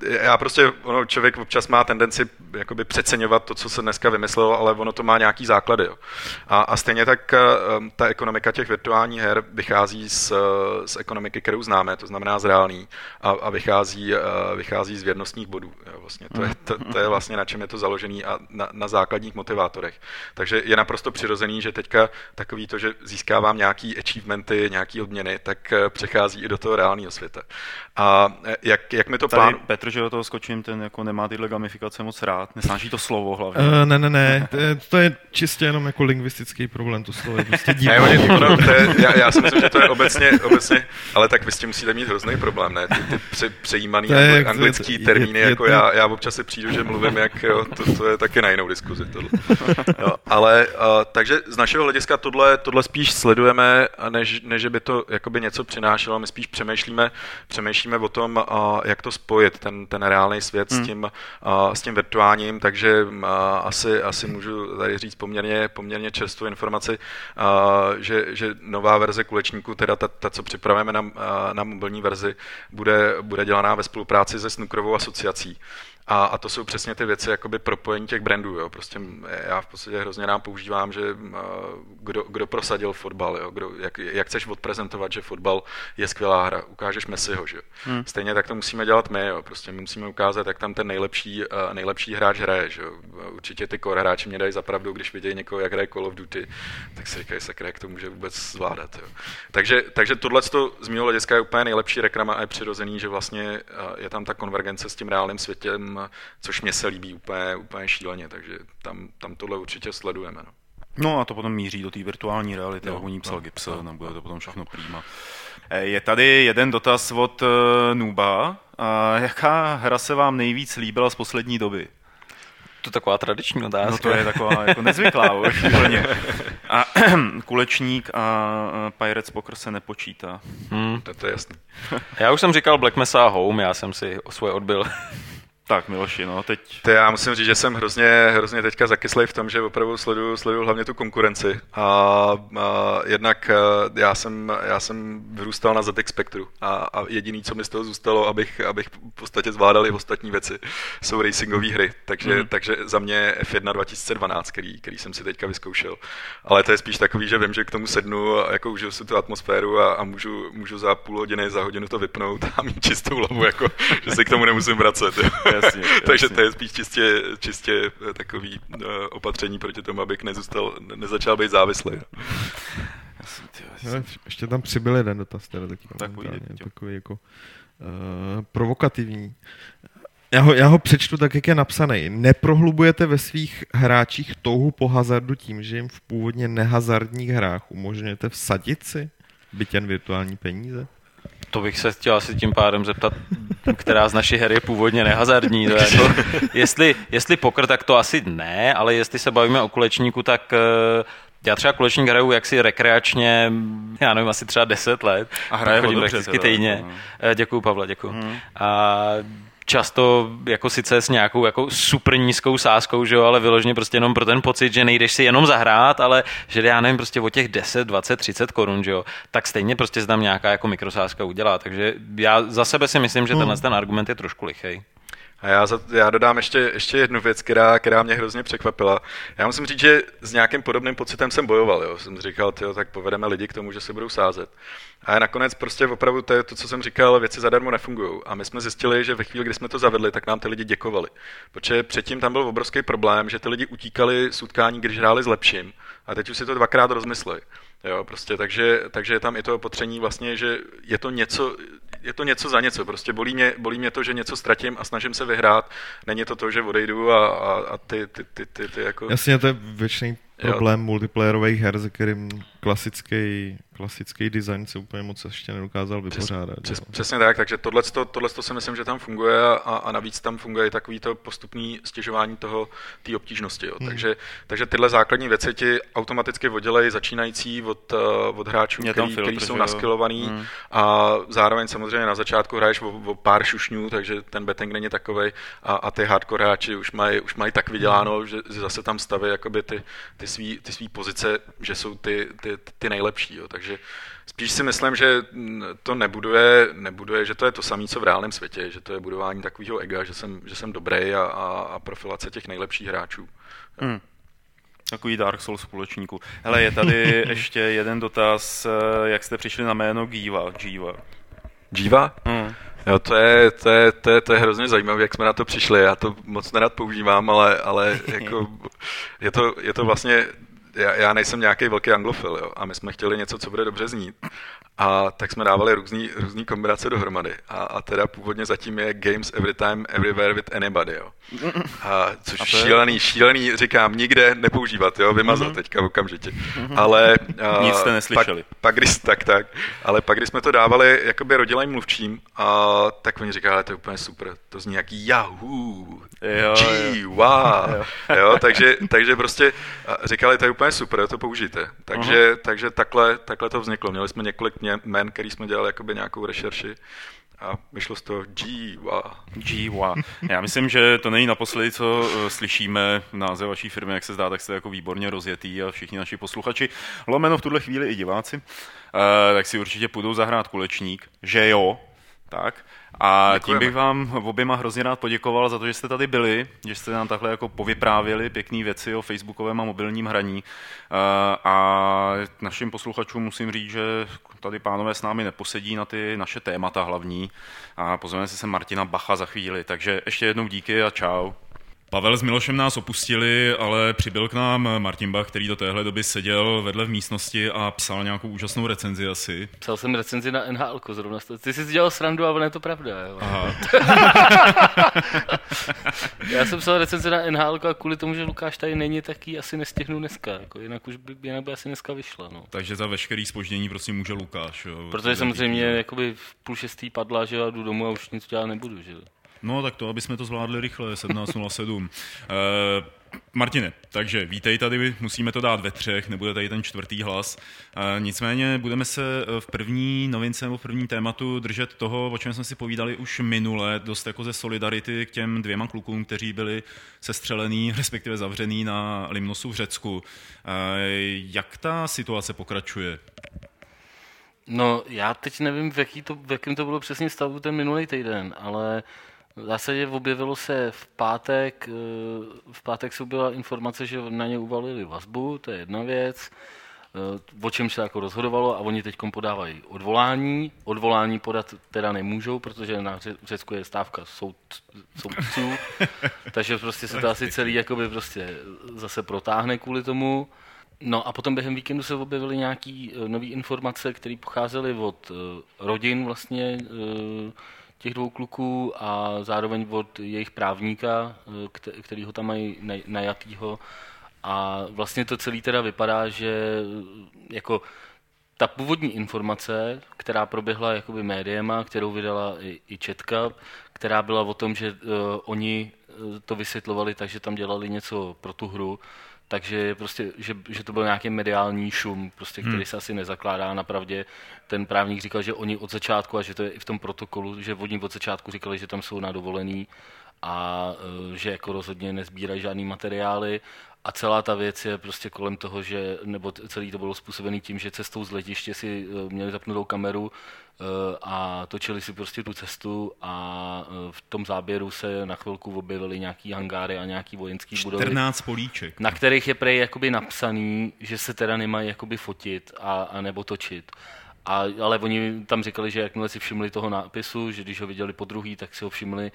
eh, já prostě, ono, člověk občas má tendenci jakoby přeceňovat to, co se dneska vymyslelo, ale ono to má nějaký základy. Jo. A, a stejně tak ta ekonomika těch virtuálních her vychází z, z ekonomiky, kterou známe, to znamená z reálný, a, a vychází, vychází z věrnostních bodů. Jo, vlastně. to, je, to, to je vlastně na čem je to založený a na, na základních motivátorech. Takže je naprosto přirozený, že teďka takový to, že získávám nějaký achievementy, nějaký odměny, tak eh, přechází i do toho reálného světa. A eh, jak, jak mi to plán... Petr, že do toho skočím, ten jako nemá tyhle gamifikace moc rád, nesnáší to slovo hlavně. Uh, ne, ne, ne, to je, čistě jenom jako lingvistický problém, to slovo je prostě divné. Já, já myslím, že to je obecně, obecně, ale tak vy s tím musíte mít hrozný problém, ne? Ty, ty pře, přejímaný angli, anglický je, termíny, je, je, jako je, já, já občas si přijdu, že mluvím jak, jo, to, to je taky na jinou diskuzi. Tohle. Jo, ale, uh, takže z našeho hlediska tohle, tohle spíš sledujeme, než, než by to jakoby něco přinášelo. My spíš přemýšlíme, přemýšlíme o tom, uh, jak to spojit, ten, ten reálný svět hmm. s, tím, uh, s tím virtuálním, takže uh, asi, asi můžu tady říct poměrně, poměrně čerstvou informaci, uh, že, že nová verze kulečníku, teda ta, ta co připravujeme na, na mobilní verzi, bude, bude dělaná ve spolupráci se Snookerovou asociací. A, a to jsou přesně ty věci, jakoby propojení těch brandů. Jo. Prostě já v podstatě hrozně rád používám, že kdo, kdo prosadil fotbal, jo. Kdo, jak, jak chceš odprezentovat, že fotbal je skvělá hra, ukážeš Messiho. Že? Hmm. Stejně tak to musíme dělat my. Jo. Prostě my musíme ukázat, jak tam ten nejlepší, nejlepší hráč hraje. Že? Určitě ty core hráči mě dají zapravdu, když vidějí někoho, jak hraje Call of Duty, tak si říkají, sakra, jak to může vůbec zvládat. Jo. Takže, takže tohle z mého hlediska je úplně nejlepší reklama a je přirozený, že vlastně je tam ta konvergence s tím reálným světem což mě se líbí úplně, úplně šíleně, takže tam, tam tohle určitě sledujeme. No. No a to potom míří do té virtuální reality, no, jak o ní psal no, Gibson, no, bude to potom všechno prýma. Eh, je tady jeden dotaz od uh, Nuba. Uh, jaká hra se vám nejvíc líbila z poslední doby? To je taková tradiční otázka. No to je taková jako nezvyklá už úplně. A kulečník a Pirates Poker se nepočítá. Hmm. To, to je jasný. Já už jsem říkal Black Mesa Home, já jsem si svoje odbil. Tak, Miloši, no, teď... To já musím říct, že jsem hrozně, hrozně teďka zakyslej v tom, že opravdu sleduju, sleduju hlavně tu konkurenci. A, a jednak já jsem, já jsem vyrůstal na ZX Spectru a, a jediný, co mi z toho zůstalo, abych, abych v podstatě zvládal i ostatní věci, jsou racingové hry. Takže, mm. takže za mě F1 2012, který, který jsem si teďka vyzkoušel. Ale to je spíš takový, že vím, že k tomu sednu a jako užiju si tu atmosféru a, a můžu, můžu za půl hodiny, za hodinu to vypnout a mít čistou hlavu, jako, že se k tomu nemusím vracet. Jo jasně, Takže to je spíš čistě, čistě takový uh, opatření proti tomu, abych nezůstal, nezačal být závislý. No, ještě tam přibyl jeden dotaz, teda taky takový, takový jako uh, provokativní. Já ho, já ho přečtu tak, jak je napsaný. Neprohlubujete ve svých hráčích touhu po hazardu tím, že jim v původně nehazardních hrách umožňujete vsadit si byt jen virtuální peníze? To bych se chtěl asi tím pádem zeptat, která z našich her je původně nehazardní. To jako, jestli, jestli pokr, tak to asi ne, ale jestli se bavíme o kulečníku, tak eh, já třeba kulečník hraju jaksi rekreačně, já nevím, asi třeba 10 let. A hraje ho dobře. týdně. No. Eh, děkuju, Pavle, děkuju. Hmm. A často jako sice s nějakou jako super nízkou sázkou, že jo, ale vyloženě prostě jenom pro ten pocit, že nejdeš si jenom zahrát, ale že já nevím, prostě o těch 10, 20, 30 korun, že jo, tak stejně prostě tam nějaká jako mikrosázka udělá. Takže já za sebe si myslím, že tenhle hmm. ten argument je trošku lichej. A já, za, já dodám ještě, ještě jednu věc, která, která mě hrozně překvapila. Já musím říct, že s nějakým podobným pocitem jsem bojoval. Jo. Jsem říkal, tyjo, tak povedeme lidi k tomu, že se budou sázet. A nakonec prostě opravdu to, je to, co jsem říkal, věci zadarmo nefungují. A my jsme zjistili, že ve chvíli, kdy jsme to zavedli, tak nám ty lidi děkovali. Protože předtím tam byl obrovský problém, že ty lidi utíkali z utkání, když hráli s lepším. A teď už si to dvakrát rozmysleli. Jo, prostě, takže, takže je tam i to opatření vlastně, že je to něco, je to něco za něco. Prostě bolí mě, bolí mě to, že něco ztratím a snažím se vyhrát. Není to to, že odejdu a, a, a ty, ty, ty, ty, ty, jako... Jasně, to je věčný problém jo. multiplayerových her, ze kterým klasický, klasický design se úplně moc ještě nedokázal vypořádat. Přes, přes, přesně tak, takže tohle to si myslím, že tam funguje a, a navíc tam funguje takový to postupný stěžování toho, té obtížnosti. Jo. Hmm. Takže, takže tyhle základní věci ti automaticky oddělejí začínající od, uh, od hráčů, který, který jsou naskilovaný hmm. a zároveň samozřejmě na začátku hraješ o, o pár šušňů, takže ten betting není takový a, a ty hardcore hráči už mají už maj tak vyděláno, hmm. že zase tam staví jakoby ty, ty svý, ty svý pozice, že jsou ty, ty, ty nejlepší. Jo. Takže spíš si myslím, že to nebuduje, nebuduje, že to je to samé, co v reálném světě, že to je budování takového ega, že jsem, že jsem dobrý a, a, a profilace těch nejlepších hráčů. Hmm. Takový Dark Souls společníků. Hele, je tady ještě jeden dotaz, jak jste přišli na jméno Giva? Giva. Giva? Hmm. Jo, to je, to, je, to, je, to je hrozně zajímavé, jak jsme na to přišli. Já to moc nerad používám, ale, ale jako je, to, je to vlastně já, já nejsem nějaký velký anglofil, jo, a my jsme chtěli něco, co bude dobře znít. A tak jsme dávali různý, různý kombinace dohromady. A, a teda původně zatím je Games Every Time, Everywhere with Anybody, jo. A což a šílený, šílený, říkám, nikde nepoužívat, jo, vymazal mm-hmm. teďka okamžitě. Mm-hmm. Ale... A, Nic jste neslyšeli. Pak, pak když, tak, tak. Ale pak, když jsme to dávali jakoby rodilým mluvčím, a, tak oni říkali, to je úplně super, to zní jak Yahoo, jo, G, jo. wow, jo. jo, takže, takže prostě říkali, to je úplně super, to použijte. Takže, uh-huh. takže takhle, takhle to vzniklo. Měli jsme několik men, který jsme dělali jakoby nějakou rešerši a vyšlo z toho Jiwa. Jiwa. Já myslím, že to není naposledy, co uh, slyšíme název vaší firmy, jak se zdá, tak jste jako výborně rozjetý a všichni naši posluchači, lomeno v tuhle chvíli i diváci, uh, tak si určitě půjdou zahrát kulečník, že jo, tak. A Děkujeme. tím bych vám oběma hrozně rád poděkoval za to, že jste tady byli, že jste nám takhle jako povyprávěli pěkné věci o facebookovém a mobilním hraní. Eh, a našim posluchačům musím říct, že tady pánové s námi neposedí na ty naše témata hlavní a pozveme se sem Martina Bacha za chvíli. Takže ještě jednou díky a čau. Pavel s Milošem nás opustili, ale přibyl k nám Martin Bach, který do téhle doby seděl vedle v místnosti a psal nějakou úžasnou recenzi asi. Psal jsem recenzi na NHL, zrovna. Ty jsi dělal srandu, ale je to pravda. Jo. Aha. Já jsem psal recenzi na NHL a kvůli tomu, že Lukáš tady není, tak ji asi nestihnu dneska. Jako, jinak už by, jinak by asi dneska vyšla. No. Takže za veškerý spoždění prostě může Lukáš. Jo. Protože samozřejmě jakoby v půl šestý padla, že já jdu domů a už nic dělat nebudu. Že? No tak to, aby jsme to zvládli rychle, 17.07. Uh, Martine, takže vítej tady, musíme to dát ve třech, nebude tady ten čtvrtý hlas. E, nicméně budeme se eh, v první novince nebo v prvním tématu držet toho, o čem jsme si povídali už minule, dost jako ze solidarity k těm dvěma klukům, kteří byli sestřelený, respektive zavřený na Limnosu v Řecku. E, jak ta situace pokračuje? No, já teď nevím, v, jaký to, v jakém to bylo přesně stavu ten minulý týden, ale v zásadě objevilo se v pátek, eh, v pátek se byla informace, že na ně uvalili vazbu, to je jedna věc, eh, o čem se jako rozhodovalo a oni teď podávají odvolání. Odvolání podat teda nemůžou, protože na Řecku je stávka soud, soudců, takže prostě se to asi celý jakoby prostě zase protáhne kvůli tomu. No a potom během víkendu se objevily nějaké eh, nové informace, které pocházely od rodin vlastně těch dvou kluků a zároveň od jejich právníka, eh, který ho tam mají najatýho. A vlastně to celé teda vypadá, že eh, jako ta původní informace, která proběhla jakoby médiema, kterou vydala i, i Četka, která byla o tom, že uh, oni to vysvětlovali tak, že tam dělali něco pro tu hru, takže prostě, že, že to byl nějaký mediální šum, prostě, který hmm. se asi nezakládá na pravdě. Ten právník říkal, že oni od začátku, a že to je i v tom protokolu, že oni od začátku říkali, že tam jsou na dovolený a e, že jako rozhodně nezbírají žádný materiály a celá ta věc je prostě kolem toho, že, nebo celý to bylo způsobený tím, že cestou z letiště si e, měli zapnutou kameru e, a točili si prostě tu cestu a v tom záběru se na chvilku objevily nějaký hangáry a nějaký vojenský 14 budovy. 14 políček. Na kterých je prej jakoby napsaný, že se teda nemají jakoby fotit a, a nebo točit. A, ale oni tam říkali, že jakmile si všimli toho nápisu, že když ho viděli po druhý, tak si ho všimli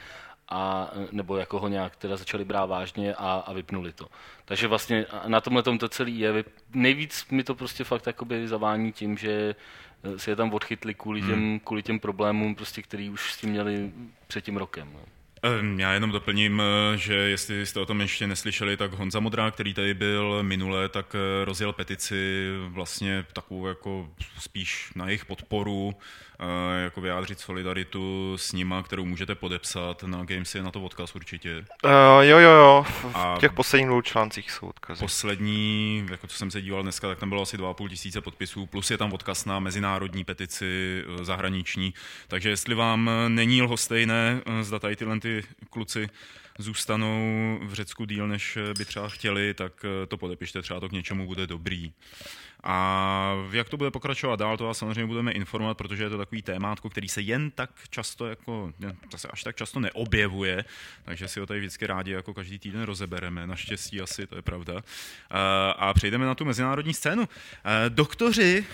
a, nebo jako ho nějak teda začali brát vážně a, a vypnuli to. Takže vlastně na tomhle to celý je. Nejvíc mi to prostě fakt jakoby zavání tím, že si je tam odchytli kvůli těm, hmm. kvůli těm problémům, prostě, který už s tím měli před tím rokem. No. Já jenom doplním, eh, že jestli jste o tom ještě neslyšeli, tak Honza Modrá, který tady byl minule, tak rozjel petici vlastně takovou jako spíš na jejich podporu, jako vyjádřit solidaritu s nima, kterou můžete podepsat na Gamesy, na to odkaz určitě. Uh, jo, jo, jo, v A těch posledních dvou článcích jsou odkazy. Poslední, jako co jsem se díval dneska, tak tam bylo asi 2,5 tisíce podpisů, plus je tam odkaz na mezinárodní petici zahraniční, takže jestli vám není lhostejné, zda tady tyhle ty kluci zůstanou v Řecku díl, než by třeba chtěli, tak to podepište, třeba to k něčemu bude dobrý. A jak to bude pokračovat dál, to vás samozřejmě budeme informovat, protože je to takový témátko, který se jen tak často, jako, zase až tak často neobjevuje, takže si ho tady vždycky rádi jako každý týden rozebereme, naštěstí asi, to je pravda. A přejdeme na tu mezinárodní scénu. Doktoři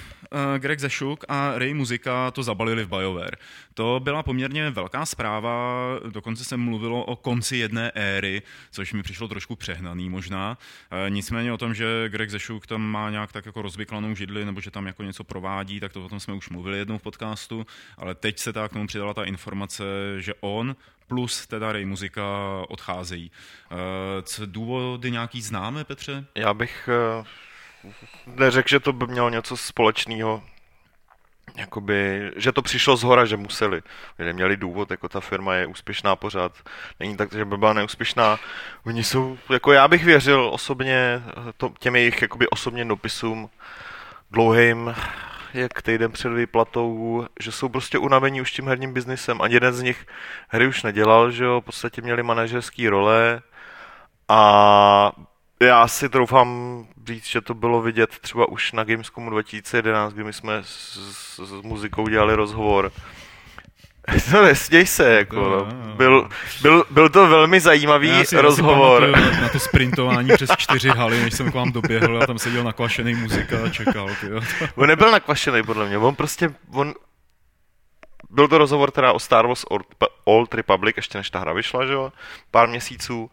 Greg Zešuk a Ray Muzika to zabalili v BioWare. To byla poměrně velká zpráva, dokonce se mluvilo o konci jedné éry, což mi přišlo trošku přehnaný možná. Nicméně o tom, že Greg Zešuk tam má nějak tak jako rozvyklanou židli, nebo že tam jako něco provádí, tak to o tom jsme už mluvili jednou v podcastu, ale teď se tak k tomu přidala ta informace, že on plus teda Ray Muzika odcházejí. Eh, co důvody nějaký známe, Petře? Já bych eh, neřekl, že to by mělo něco společného jakoby, že to přišlo z hora, že museli. Že neměli důvod, jako ta firma je úspěšná pořád. Není tak, že by byla neúspěšná. Oni jsou, jako já bych věřil osobně to, těm jejich jakoby osobně dopisům dlouhým, jak týden před výplatou, že jsou prostě unavení už tím herním biznisem. Ani jeden z nich hry už nedělal, že jo, v podstatě měli manažerské role a já si troufám říct, že to bylo vidět třeba už na Gamescomu 2011, kdy my jsme s, s, s muzikou dělali rozhovor. No nesměj se, jako, no. Byl, byl, byl to velmi zajímavý já si, rozhovor. Já si na, na to sprintování přes čtyři haly, než jsem k vám doběhl a tam seděl nakvašený muzika a čekal. Tyjo. On nebyl nakvašený, podle mě, on prostě, on, byl to rozhovor teda o Star Wars Old Republic, ještě než ta hra vyšla, že jo, pár měsíců.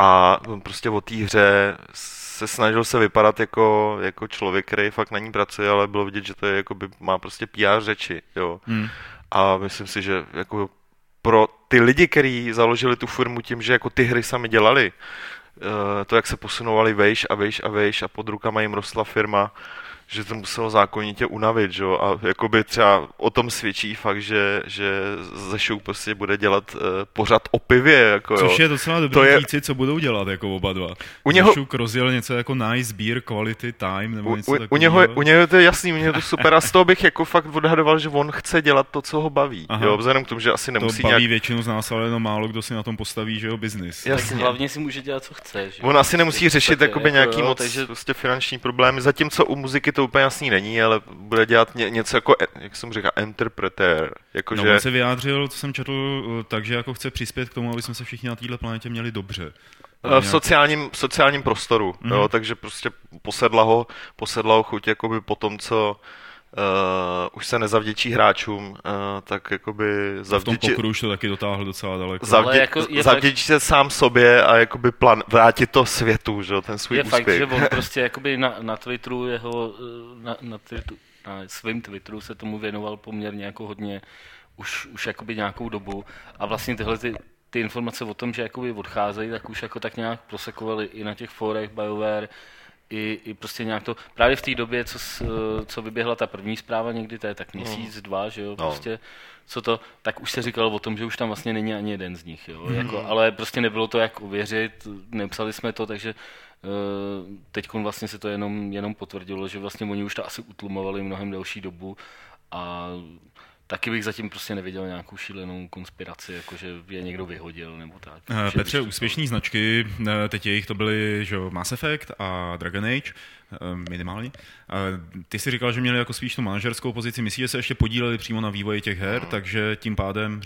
A prostě o té hře se snažil se vypadat jako, jako člověk, který fakt na ní pracuje, ale bylo vidět, že to je jako by, má prostě PR řeči, jo. Hmm. A myslím si, že jako pro ty lidi, kteří založili tu firmu tím, že jako ty hry sami dělali, eh, to, jak se posunovali vejš a vejš a vejš a pod rukama jim rostla firma, že to muselo zákonitě unavit, že? a jakoby třeba o tom svědčí fakt, že, že Zešuk prostě bude dělat uh, pořád o pivě. Jako, Což jo. je docela dobrý to je... říci, co budou dělat jako oba dva. U něho... Zešuk rozjel něco jako nice beer, quality time, nebo něco u, u, něho, u něho to je jasný, u něho to super a z toho bych jako fakt odhadoval, že on chce dělat to, co ho baví. Aha. Jo, vzhledem k tomu, že asi nemusí to baví nějak... většinu z nás, ale jenom málo kdo si na tom postaví, že jo, biznis. Jasně. Tak hlavně si může dělat, co chce. Že? On asi nemusí řešit jakoby, jako, nějaký jo, moc takže... prostě finanční problémy, zatímco u muziky to úplně jasný není ale bude dělat ně, něco jako, jak jsem říkal, interpretér. Jako no, že... on se vyjádřil, co jsem četl, takže jako chce přispět k tomu, aby jsme se všichni na této planetě měli dobře. V sociálním, sociálním prostoru, mm-hmm. jo, takže prostě posedla ho, posedla ho chuť jakoby po tom, co uh, už se nezavděčí hráčům, uh, tak jakoby zavděčí... V tom pokru už to taky dotáhl docela daleko. Zavdě, jako zavděčí tak... se sám sobě a jakoby plan, vrátit to světu, že ten svůj je úspěch. fakt, že on prostě jakoby na, na Twitteru jeho, eh, na, na, Twitteru, na svým Twitteru se tomu věnoval poměrně jako hodně už, už jakoby nějakou dobu a vlastně tyhle ty, ty informace o tom, že jakoby odcházejí, tak už jako tak nějak prosekovali i na těch forech BioWare, i, i prostě nějak to, právě v té době, co, co vyběhla ta první zpráva někdy, to je tak měsíc, no. dva, že jo, no. prostě, co to, tak už se říkalo o tom, že už tam vlastně není ani jeden z nich, jo, mm. jako, ale prostě nebylo to jak uvěřit, nepsali jsme to, takže teď vlastně se to jenom, jenom potvrdilo, že vlastně oni už to asi utlumovali mnohem delší dobu a taky bych zatím prostě neviděl nějakou šílenou konspiraci, jako že je někdo vyhodil nebo tak. Uh, Petře, úspěšní to... značky, eh, teď jejich to byly že Mass Effect a Dragon Age, uh, minimálně. Ty si říkal, že měli jako spíš tu manažerskou pozici, myslíš, že se ještě podíleli přímo na vývoji těch her, uh. takže tím pádem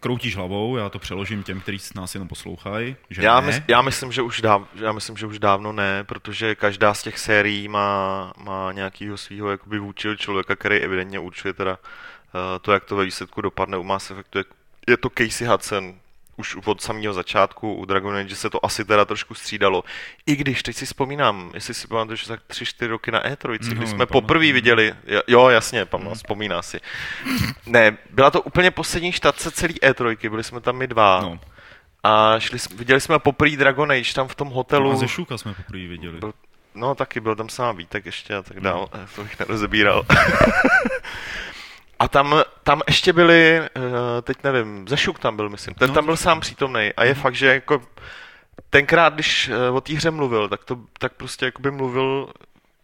kroutíš hlavou, já to přeložím těm, kteří nás jenom poslouchají. Že já, ne. mys, já, myslím, že už dáv, já myslím, že už dávno ne, protože každá z těch sérií má, má nějakého svého jakoby vůčiho člověka, který evidentně určuje teda uh, to, jak to ve výsledku dopadne u Mass Effectu. Je, je to Casey Hudson, už od samého začátku u Dragon Age se to asi teda trošku střídalo. I když teď si vzpomínám, jestli si pamatuju, že tak 3-4 roky na E3, no, kdy jsme poprvé viděli, jo jasně, pamatuju, no, vzpomíná si. Ne, byla to úplně poslední štace celý E3, byli jsme tam my dva. No. A šli, viděli jsme poprvé Dragon Age tam v tom hotelu. No a ze Šuka jsme poprvé viděli. Byl, no taky byl tam sám Vítek ještě a tak dál, no. to bych nerozebíral. A tam, tam ještě byli, uh, teď nevím, Zešuk tam byl, myslím, ten no, tam byl sám přítomný. A je mm. fakt, že jako tenkrát, když uh, o té hře mluvil, tak to tak prostě jakoby mluvil,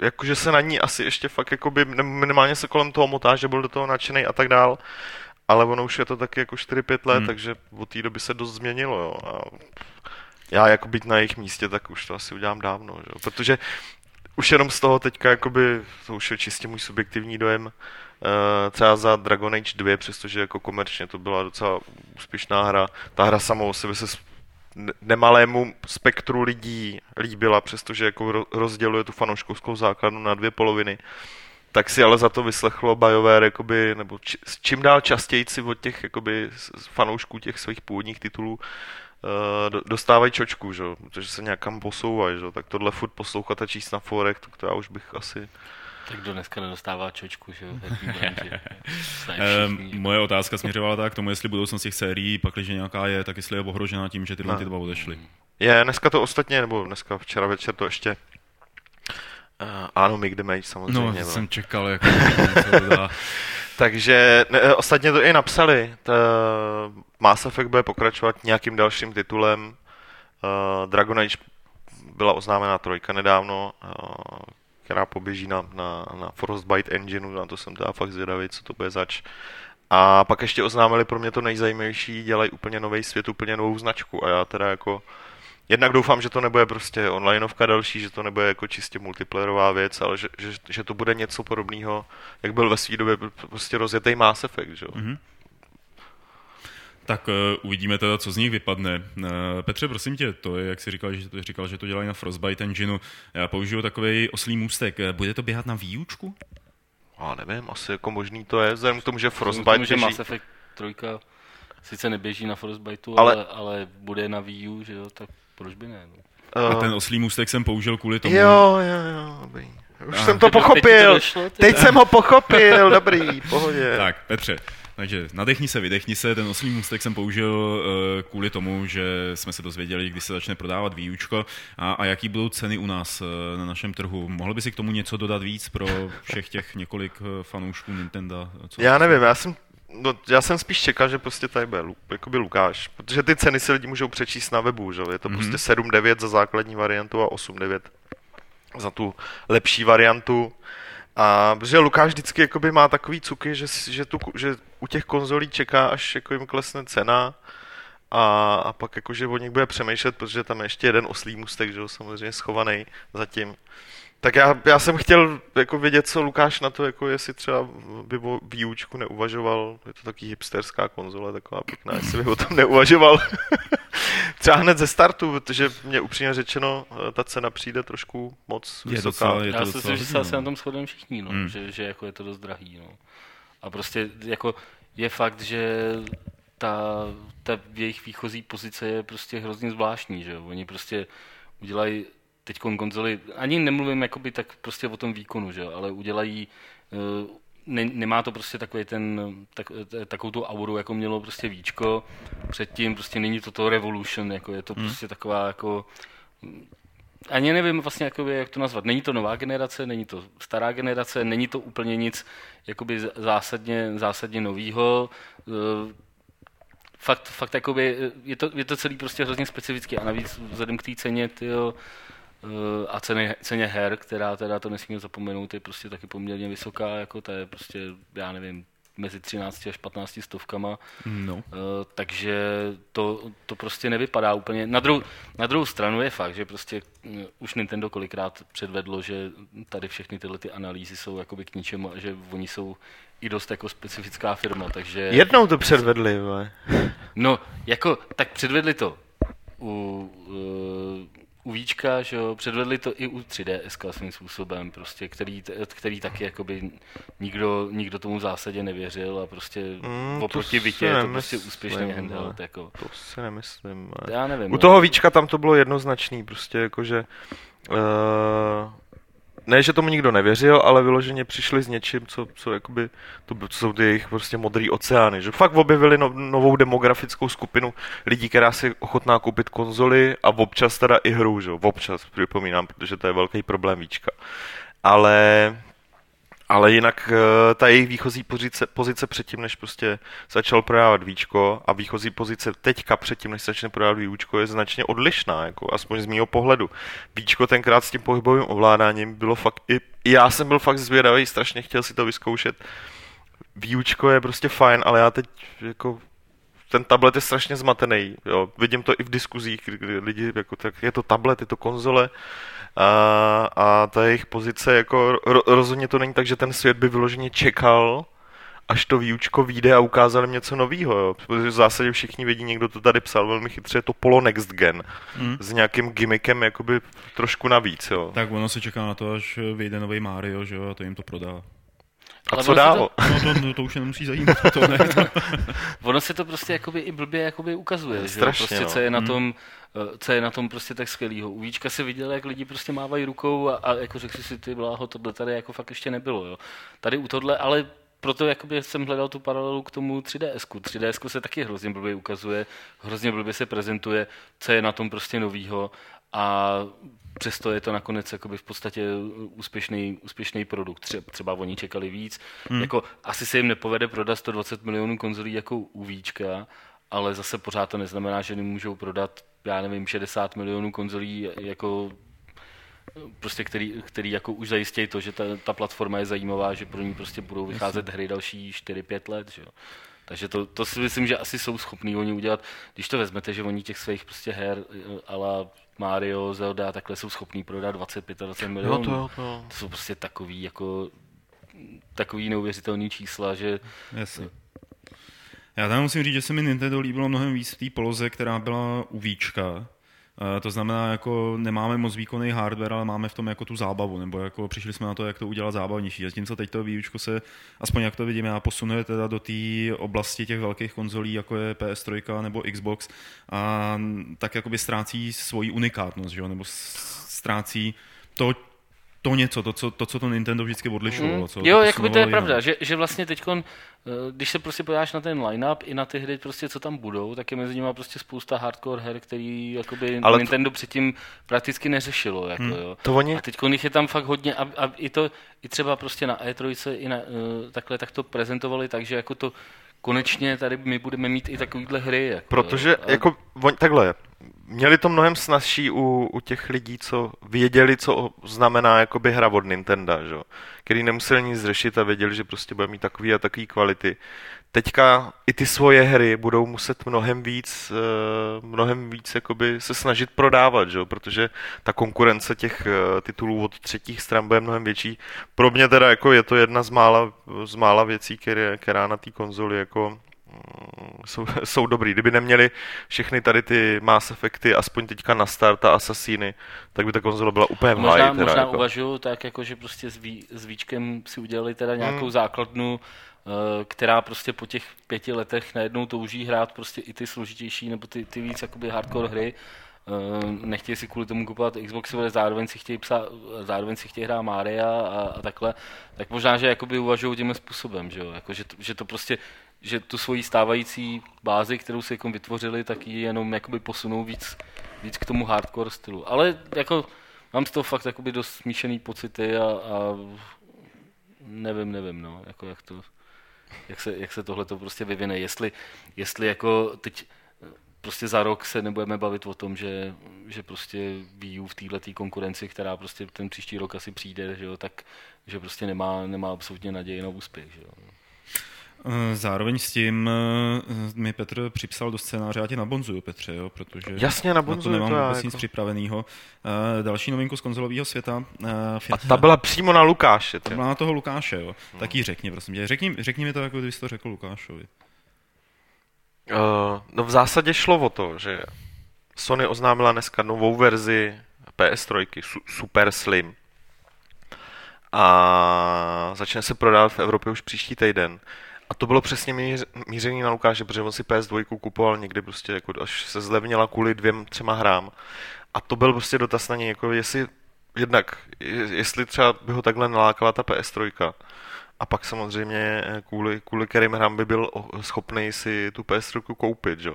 jakože se na ní asi ještě fakt jakoby, minimálně se kolem toho motá, že byl do toho nadšený a tak dál. Ale ono už je to taky jako 4-5 let, hmm. takže od té doby se dost změnilo, jo. A já jako být na jejich místě, tak už to asi udělám dávno, že? protože už jenom z toho teďka, jakoby, to už je čistě můj subjektivní dojem, Eh, třeba za Dragon Age 2, přestože jako komerčně to byla docela úspěšná hra. Ta hra samou o sebe se nemalému spektru lidí líbila, přestože jako rozděluje tu fanouškovskou základnu na dvě poloviny. Tak si ale za to vyslechlo BioWare, jakoby, nebo či, čím dál častěji si od těch jakoby, fanoušků těch svých původních titulů dostávají čočku, že? protože se nějakam posouvají. Že? Tak tohle furt poslouchat a číst na forek, to, to já už bych asi tak kdo dneska nedostává čočku, že jo? um, moje otázka směřovala tak k tomu, jestli budoucnost těch sérií, pak když nějaká je, tak jestli je ohrožená tím, že tyhle no. ty dva odešly. Je, dneska to ostatně, nebo dneska včera večer to ještě Uh, ano, Mick Damage samozřejmě. No, no. jsem čekal, jako Takže ne, ostatně to i napsali. Ta Mass Effect bude pokračovat nějakým dalším titulem. Uh, Dragon Age byla oznámena trojka nedávno, uh, která poběží na, na, na Frostbite engineu, na to jsem teda fakt zvědavý, co to bude zač. A pak ještě oznámili pro mě to nejzajímavější, dělají úplně nový svět, úplně novou značku a já teda jako Jednak doufám, že to nebude prostě onlineovka další, že to nebude jako čistě multiplayerová věc, ale že, že, že to bude něco podobného, jak byl ve své době prostě rozjetý Mass Effect, že? Mm-hmm. Tak uh, uvidíme teda, co z nich vypadne. Uh, Petře, prosím tě, to je, jak jsi říkal, že, to, říkal, že to dělají na Frostbite engineu. Já použiju takový oslý můstek. Eh, bude to běhat na výučku? A nevím, asi jako možný to je, vzhledem k tomu, že Frostbite tomu, že běží... Mass Effect 3 sice neběží na Frostbiteu, ale, ale, ale bude na Wii U, že jo, tak proč by ne? No. A ten oslý můstek jsem použil kvůli tomu. Jo, jo, jo, dobrý. Už a, jsem to pochopil. Teď, to došlo, teď jsem ho pochopil, dobrý, pohodě. Tak, Petře, takže nadechni se, vydechni se. Ten oslý můstek jsem použil uh, kvůli tomu, že jsme se dozvěděli, kdy se začne prodávat výučko a, a jaký budou ceny u nás uh, na našem trhu. Mohl by si k tomu něco dodat víc pro všech těch několik uh, fanoušků Nintendo? Co já nevím, já jsem No, já jsem spíš čekal, že prostě tady bude jakoby Lukáš, protože ty ceny si lidi můžou přečíst na webu, že? je to mm-hmm. prostě 7-9 za základní variantu a 8-9 za tu lepší variantu. A protože Lukáš vždycky jakoby má takový cuky, že, že, tu, že u těch konzolí čeká, až jako jim klesne cena a, a pak jakože o nich bude přemýšlet, protože tam je ještě jeden oslý mustek, že jo, samozřejmě schovaný zatím. Tak já, já jsem chtěl jako vědět, co Lukáš na to, jako jestli třeba by o výučku neuvažoval, je to taky hipsterská konzole, taková pěkná, jestli by o tom neuvažoval. třeba hned ze startu, protože mě upřímně řečeno, ta cena přijde trošku moc je vysoká. Docela, je to já si myslím, že se asi na tom shodujeme všichni, no, hmm. že, že jako je to dost drahý. No. A prostě jako je fakt, že ta, ta jejich výchozí pozice je prostě hrozně zvláštní, že Oni prostě udělají teď konzoli, ani nemluvím jakoby tak prostě o tom výkonu, že ale udělají, eh, ne, nemá to prostě takový ten, tak, takovou tu auru, jako mělo prostě víčko, předtím prostě není to to Revolution, jako je to hmm. prostě taková jako ani nevím vlastně, jakoby, jak to nazvat. Není to nová generace, není to stará generace, není to úplně nic jakoby zásadně, zásadně novýho. Eh, fakt, fakt jakoby, je, to, je to celý prostě hrozně specifický a navíc vzhledem k té ceně, tyjo, a ceny, ceně her, která teda to nesmíme zapomenout, je prostě taky poměrně vysoká, jako to je prostě, já nevím, mezi 13 až 15 stovkama. No. Uh, takže to, to prostě nevypadá úplně. Na druhou, na druhou stranu je fakt, že prostě uh, už Nintendo kolikrát předvedlo, že tady všechny tyhle ty analýzy jsou jakoby k ničemu a že oni jsou i dost jako specifická firma, takže... Jednou to předvedli, vole. No, jako, tak předvedli to u, uh, u Víčka, že jo, předvedli to i u 3DS svým způsobem, prostě, který, který taky jakoby nikdo, nikdo tomu v zásadě nevěřil a prostě mm, oproti Vitě je to prostě úspěšný handheld. Jako. To si nemyslím. Ale... Já nevím. U no. toho Víčka tam to bylo jednoznačný, prostě jakože uh, ne, že tomu nikdo nevěřil, ale vyloženě přišli s něčím, co, co, jakoby, to, co jsou ty jejich prostě modrý oceány. Že fakt objevili no, novou demografickou skupinu lidí, která si ochotná koupit konzoli a občas teda i hru, že? občas připomínám, protože to je velký problém víčka. Ale ale jinak eh, ta jejich výchozí pozice, pozice předtím, než prostě začal prodávat víčko a výchozí pozice teďka předtím, než začne prodávat výučko, je značně odlišná, jako aspoň z mého pohledu. Víčko tenkrát s tím pohybovým ovládáním bylo fakt, i, i já jsem byl fakt zvědavý, strašně chtěl si to vyzkoušet. Výučko je prostě fajn, ale já teď jako ten tablet je strašně zmatený. Jo. Vidím to i v diskuzích, kdy lidi, jako, tak je to tablet, je to konzole, a, a ta jejich pozice, jako ro, rozhodně to není tak, že ten svět by vyloženě čekal, až to výučko vyjde a ukázali něco nového. Protože v zásadě všichni vědí, někdo to tady psal velmi chytře, je to Polo Next Gen. Hmm. S nějakým gimmickem jakoby trošku navíc. Jo. Tak ono se čeká na to, až vyjde nový Mario, že jo, a to jim to prodá. A Ale co dál? To... No to, no, to už nemusí zajímat. To ne, to... ono se to prostě jakoby i blbě jakoby ukazuje, Strašně, že prostě, no. co je na tom, hmm Eh, co je na tom prostě tak skvělého. U Víčka se viděl, jak lidi prostě mávají rukou a, a jako řekl si ty bláho, tohle tady jako fakt ještě nebylo. Jo. Tady u tohle, ale proto jakoby jsem hledal tu paralelu k tomu 3DS. 3DS se taky hrozně blbě ukazuje, hrozně blbě se prezentuje, co je na tom prostě novýho a přesto je to nakonec jakoby v podstatě úspěšný, úspěšný produkt. Třeba, třeba oni čekali víc. Hmm. Jako, asi se jim nepovede prodat 120 milionů konzolí jako u Víčka, ale zase pořád to neznamená, že nemůžou prodat já nevím, 60 milionů konzolí jako prostě který, který jako už zajistějí to, že ta, ta platforma je zajímavá, že pro ní prostě budou vycházet hry další 4-5 let, že jo. Takže to, to si myslím, že asi jsou schopní oni udělat, když to vezmete, že oni těch svých prostě her ala Mario, Zelda, takhle jsou schopní prodat 25-20 milionů. Jo, to, to. to jsou prostě takový jako takový neuvěřitelný čísla, že Jasně. Já tam musím říct, že se mi Nintendo líbilo mnohem víc v té poloze, která byla u Víčka. To znamená, jako nemáme moc výkonný hardware, ale máme v tom jako tu zábavu, nebo jako přišli jsme na to, jak to udělat zábavnější. Zatímco teď to výučko se, aspoň jak to vidím, já posunuje teda do té oblasti těch velkých konzolí, jako je PS3 nebo Xbox, a tak jakoby ztrácí svoji unikátnost, že jo? nebo ztrácí to, to něco, to co, to, co to Nintendo vždycky odlišovalo. Mm. Co jo, jakoby to je pravda, že, že vlastně teď, eh, když se prostě podíváš na ten line-up i na ty hry, prostě, co tam budou, tak je mezi nimi prostě spousta hardcore her, který jakoby Ale Nintendo to... předtím prakticky neřešilo. Jako, mm. jo. To oni... A teď jich je tam fakt hodně a, a, i to, i třeba prostě na E3 i na, uh, takhle tak to prezentovali tak, že jako to konečně tady my budeme mít i takovýhle hry. Jako, Protože, a... jako, on, takhle, měli to mnohem snazší u, u těch lidí, co věděli, co znamená jakoby hra od Nintendo, že? který nemuseli nic řešit a věděli, že prostě bude mít takový a takový kvality. Teďka i ty svoje hry budou muset mnohem víc, eh, mnohem víc jakoby se snažit prodávat, že? protože ta konkurence těch eh, titulů od třetích stran bude mnohem větší. Pro mě teda jako je to jedna z mála, z mála věcí, které, která na té konzoli jako jsou, jsou dobrý. Kdyby neměli všechny tady ty Mass Effecty, aspoň teďka na start a Assassiny, tak by ta konzola byla úplně v Možná, teda, možná jako. uvažuju tak, jako, že prostě s, ví, s Víčkem si udělali teda nějakou hmm. základnu, která prostě po těch pěti letech najednou touží hrát prostě i ty složitější nebo ty, ty víc jakoby hardcore hry, eh, nechtějí si kvůli tomu kupovat Xbox, ale zároveň si chtějí, psát, zároveň si chtějí hrát Maria a, a takhle, tak možná, že jakoby uvažují tím způsobem, že, jo? Jako, že, to, že to prostě že tu svoji stávající bázi, kterou si jako vytvořili, tak ji jenom jakoby posunou víc, víc k tomu hardcore stylu. Ale jako mám z toho fakt jakoby dost smíšený pocity a, a nevím, nevím, no, jako jak to, jak se, jak se tohle to prostě vyvine. Jestli, jestli jako teď prostě za rok se nebudeme bavit o tom, že, že prostě U v této konkurenci, která prostě ten příští rok asi přijde, že jo, tak že prostě nemá, nemá absolutně naději na úspěch. Že jo. Eh, zároveň s tím eh, mi Petr připsal do scénáře, já tě nabonzuju, Petře, jo, protože Jasně, nabonzuju na to nemám to vůbec jako. nic připraveného. Další novinku z konzolového světa. A ta byla přímo na Lukáše. Tě. byla na toho Lukáše, jo. Tak ji řekni, prosím tě. Řekni, řekni mi to, jako kdybys to řekl Lukášovi. Uh, no v zásadě šlo o to, že Sony oznámila dneska novou verzi PS3, su- Super Slim. A začne se prodávat v Evropě už příští týden. A to bylo přesně míř, mířený na Lukáše, protože on si PS2 kupoval někdy prostě, jako až se zlevnila kvůli dvěm, třema hrám. A to byl prostě dotaz na něj, jako jestli jednak, je- jestli třeba by ho takhle nalákala ta PS3. A pak samozřejmě eh, kvůli, kvůli kterým hrám by byl schopný si tu PS3 koupit, jo.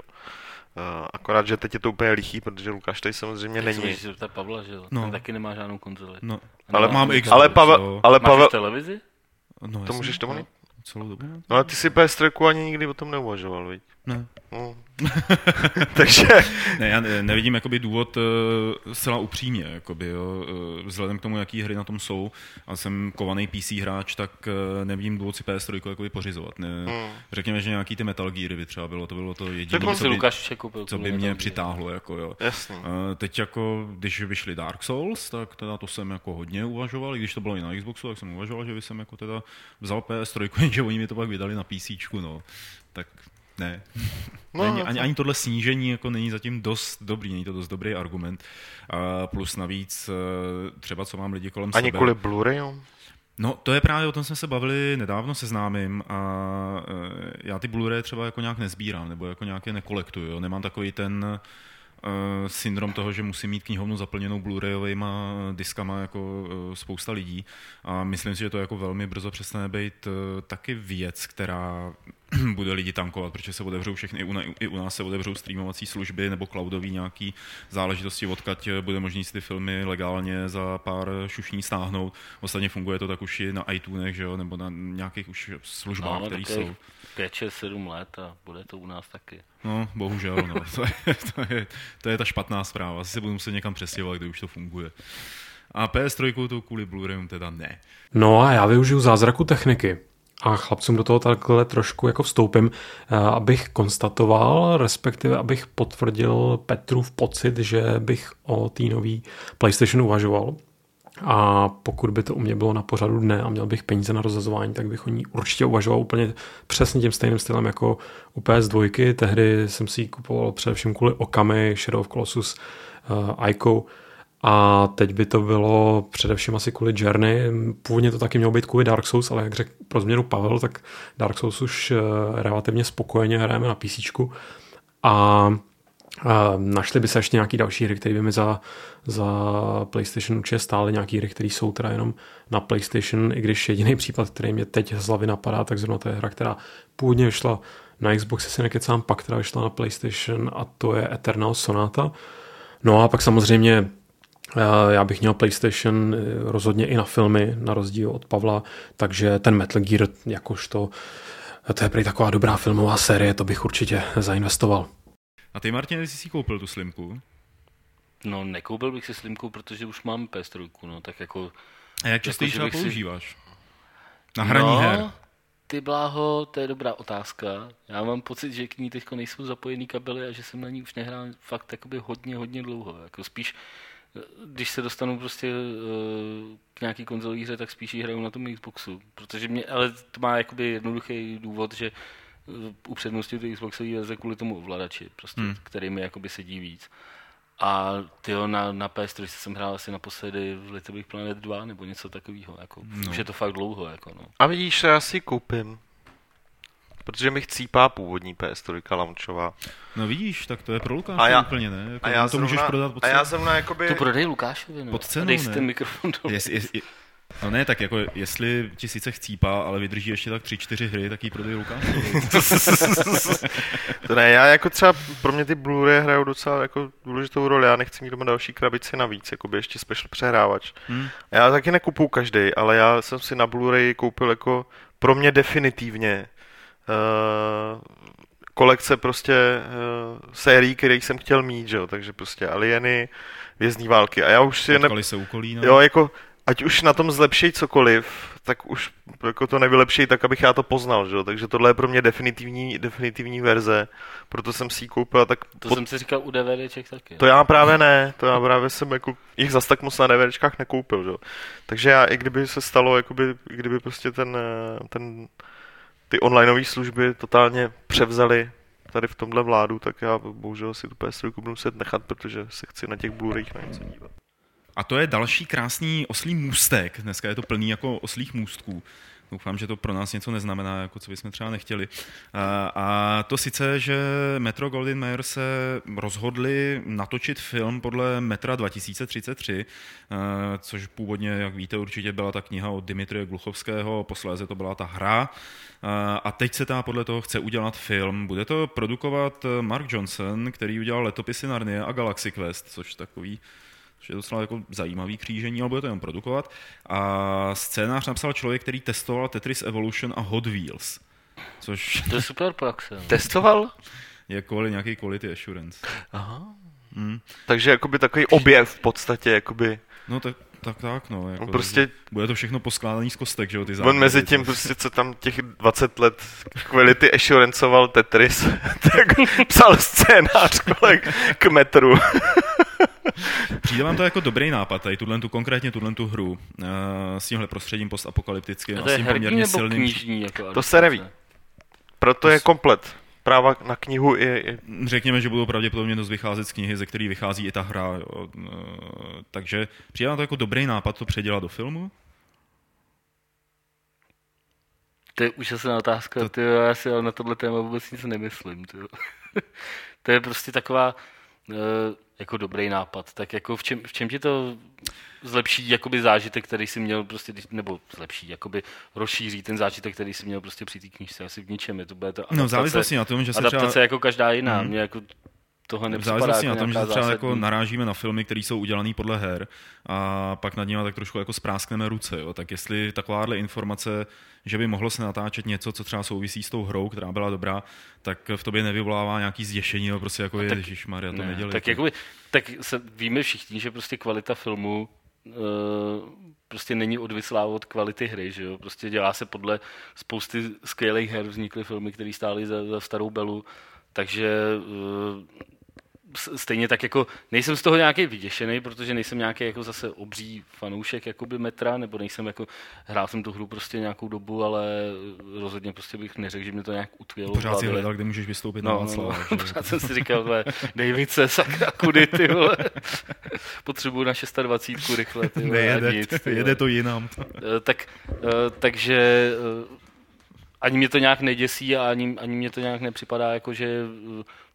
Uh, akorát, že teď je to úplně lichý, protože Lukáš tady samozřejmě Teď se není. zeptat Pavla, že jo? No. Ten taky nemá žádnou konzoli. No, Ale, mám Xbox, ale Pavel, ale Máš Pavel, televizi? no, to můžeš tomu no, Celou dobu? No ale ty si PS3 ani nikdy o tom neuvažoval, viď? Ne. No. Takže, Ne, já ne- nevidím jakoby důvod uh, zcela upřímně, jakoby, jo, uh, vzhledem k tomu, jaký hry na tom jsou, a jsem kovaný PC hráč, tak uh, nevidím důvod si PS3 jakoby pořizovat. Ne, Hmm. Řekněme, že nějaký ty Metal Geary by třeba bylo, to bylo to jediné, co by, koupil. co by mě Gear. přitáhlo. Jako, jo. jasný. Uh, teď jako, když vyšly Dark Souls, tak teda to jsem jako hodně uvažoval, i když to bylo i na Xboxu, tak jsem uvažoval, že by jsem jako teda vzal PS3, jenže oni mi to pak vydali na PC, no. Tak ne. No, ani, no, ani, ani tohle snížení jako není zatím dost dobrý, není to dost dobrý argument. A plus navíc eh, třeba co mám lidi kolem Ani sebe. kvůli Blu-rayu? No to je právě, o tom jsme se bavili nedávno se známým a eh, já ty Blu-ray třeba jako nějak nezbírám nebo jako nějaké nekolektuju. Jo. Nemám takový ten uh, syndrom toho, že musím mít knihovnu zaplněnou Blu-rayovými diskama jako uh, spousta lidí a myslím si, že to jako velmi brzo přestane být uh, taky věc, která bude lidi tankovat, protože se otevřou všechny, i u, na- i u nás se otevřou streamovací služby nebo cloudový nějaký záležitosti, odkud bude možný si ty filmy legálně za pár šušní stáhnout. Ostatně funguje to tak už i na iTunech, že jo, nebo na nějakých už službách, No, které to je jsou. 5, 6, 7 let a bude to u nás taky. No, bohužel, no. To je, to, je, to je ta špatná zpráva. Asi se budu muset někam přestěhovat, kde už to funguje. A PS3 to kvůli Blu-rayům teda ne. No a já využiju zázraku techniky a chlapcům do toho takhle trošku jako vstoupím, eh, abych konstatoval, respektive abych potvrdil Petrův pocit, že bych o té nový PlayStation uvažoval. A pokud by to u mě bylo na pořadu dne a měl bych peníze na rozhazování, tak bych o ní určitě uvažoval úplně přesně tím stejným stylem jako u PS2. Tehdy jsem si ji kupoval především kvůli Okami, Shadow of Colossus, uh, Ico, a teď by to bylo především asi kvůli Journey. Původně to taky mělo být kvůli Dark Souls, ale jak řekl pro změnu Pavel, tak Dark Souls už eh, relativně spokojeně hrajeme na PC. A a našly by se ještě nějaký další hry, které by mi za, za PlayStation určitě stály, nějaký hry, které jsou teda jenom na PlayStation, i když jediný případ, který mě teď z hlavy napadá, tak zrovna to je hra, která původně vyšla na Xbox, jestli nekecám, pak teda vyšla na PlayStation a to je Eternal Sonata. No a pak samozřejmě eh, já bych měl PlayStation eh, rozhodně i na filmy, na rozdíl od Pavla, takže ten Metal Gear jakožto to je prý taková dobrá filmová série, to bych určitě zainvestoval. A ty, Martin, jsi si koupil tu slimku? No, nekoupil bych si slimku, protože už mám PS3, no, tak jako... A jak často ji Jako, třeba bych si- používáš? Na hraní no, her. ty bláho, to je dobrá otázka. Já mám pocit, že k ní teď nejsou zapojený kabely a že jsem na ní už nehrál fakt jakoby hodně, hodně dlouho. Jako spíš, když se dostanu prostě eh, k nějaký konzolí hře, tak spíš ji hraju na tom Xboxu. Protože mě, ale to má jakoby jednoduchý důvod, že upřednostňuji ty Xboxové verze kvůli tomu ovladači, prostě, Hmm. který mi jakoby sedí víc. A tyjo, na, na PS3 jsem hrál asi naposledy v Little Big Planet 2 nebo něco takového. Jako, No. Už je to fakt dlouho. Jako, no. A vidíš, já si koupím. Protože mi chcípá původní PS3 launchová. No vidíš, tak to je pro Lukáše A já- úplně, ne? Jako, A já to můžeš zrovna, prodat pod a já zrovna jakoby... To prodej Lukášovi, no. Pod cenou, A dej si ne? ten mikrofon dolů. Jest, jest, je, no ne, tak jako jestli ti sice chcípá, ale vydrží ještě tak tři, čtyři hry, tak ji prodej Lukášovi. to ne, já jako třeba, pro mě ty Blu-ray hrajou docela jako důležitou roli, já nechci mít doma další krabici navíc, jako by ještě special přehrávač. Hmm. Já taky nekupuju každý, ale já jsem si na Blu-ray koupil jako pro mě definitivně uh, kolekce prostě uh, sérií, který jsem chtěl mít, že jo, takže prostě Alieny, Vězní války a já už si ne... Se u Kolína. Jo, jako, ať už na tom zlepšej cokoliv, tak už jako to nevylepšej tak, abych já to poznal, že jo? takže tohle je pro mě definitivní, definitivní verze, proto jsem si ji koupil tak To jsem si říkal u DVDček taky. to já právě ne, to já právě jsem jako jich zas tak moc na DVDčkách nekoupil, že? jo. Takže já, i kdyby se stalo, jakoby, kdyby prostě ten, eh, ten ty onlineové služby totálně převzali tady v tomhle vládu, tak já bohužel si tu PS3 budu muset nechat, protože se chci na těch Blu-rayích na něco dívat. A to je další krásný oslý můstek. Dneska je to plný jako oslých můstků. Doufám, že to pro nás něco neznamená, jako co bychom třeba nechtěli. A, a to sice, že Metro Goldwyn Mayer se rozhodli natočit film podle Metra 2033, a, což původně, jak víte, určitě byla ta kniha od Dimitrie Gluchovského, posléze to byla ta hra. A, a teď se ta podle toho chce udělat film. Bude to produkovat Mark Johnson, který udělal letopisy Narnie a Galaxy Quest, což takový což je docela jako zajímavý křížení, ale bude to jenom produkovat. A scénář napsal člověk, který testoval Tetris Evolution a Hot Wheels, což To je super praxe. Testoval? je kvůli nějaký quality assurance. Aha. Hmm. Takže jakoby takový objev v podstatě, jakoby, No tak, tak, tak, no. Jako, prostě- Bude to všechno poskládaný z kostek, že jo, ty on mezi to- tím prostě, co tam těch 20 let Quality assuranceoval Tetris, tak psal scénář kole k metru. Přijde vám to jako dobrý nápad, tady tuhle tu konkrétně tuhle tu hru uh, s tímhle prostředím postapokalyptickým, A a to s je tím herní poměrně nebo silným. knižní? Jako To se neví. Proto je komplet. Práva na knihu i, i Řekněme, že budou pravděpodobně dost vycházet z knihy, ze který vychází i ta hra. Jo. Eh, Takže přijde vám to jako dobrý nápad to předělat do filmu? To je úžasná otázka, To- to... tyjo, já si ale na tohle téma vůbec nic nemyslím. Tyjo. to je prostě taková uh, jako dobrý nápad. Tak jako v čem, v čem ti to zlepší jakoby zážitek, který jsi měl prostě, nebo zlepší, jakoby rozšíří ten zážitek, který jsi měl prostě při té knížce, asi v ničem. Je to bude to No, adaptace, závislosti na tom, že se adaptace třeba... jako každá jiná. Mhm. Mě jako tohle V nepřipadá závislosti jako na tom, že třeba zásadní... jako narážíme na filmy, které jsou udělané podle her a pak nad nimi tak trošku jako spráskneme ruce. Jo? Tak jestli takováhle informace, že by mohlo se natáčet něco, co třeba souvisí s tou hrou, která byla dobrá, tak v tobě nevyvolává nějaký zděšení, jo? prostě jako je, tak- Ježišmarja, to Ne, nedělej. tak, jakoby, tak se, víme všichni, že prostě kvalita filmu uh, prostě není odvislá od kvality hry, že jo? Prostě dělá se podle spousty skvělých her, vznikly filmy, které stály za, za starou belu, takže uh, s- stejně tak jako nejsem z toho nějaký vyděšený, protože nejsem nějaký jako zase obří fanoušek jakoby metra, nebo nejsem jako, hrál jsem tu hru prostě nějakou dobu, ale rozhodně prostě bych neřekl, že mě to nějak utkvělo. v Pořád si hledal, kde můžeš vystoupit na No, no, Václava. no. že jo? Pořád jsem si říkal, vole, Davice, sakra, kudy, ty vole. Potřebuju na 26 rychle, ty vole, Nejede, nic, ty vole. jede to jinam. Eh, Tak, eh, takže eh, ani mě to nějak neděsí a ani, ani mě to nějak nepřipadá, jako že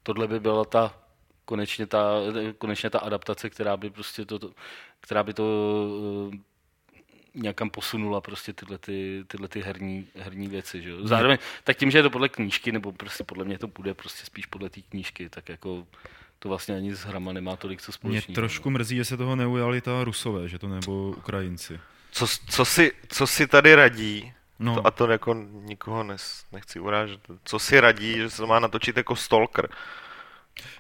tohle by byla ta konečně ta, konečně ta adaptace, která by prostě to, to která by to eh, nějakam posunula prostě tyhle, ty, tyhle ty herní, herní věci. Že? jo. Zároveň, tak tím, že je to podle knížky, nebo prostě podle mě to bude prostě spíš podle té knížky, tak jako to vlastně ani s hrama nemá tolik co Mě společného. trošku mrzí, že se toho neujali ta Rusové, že to nebo Ukrajinci. co, co, si, co si tady radí, No, to, a to jako nikoho nes, nechci urážet, co si radí, že se to má natočit jako stalker.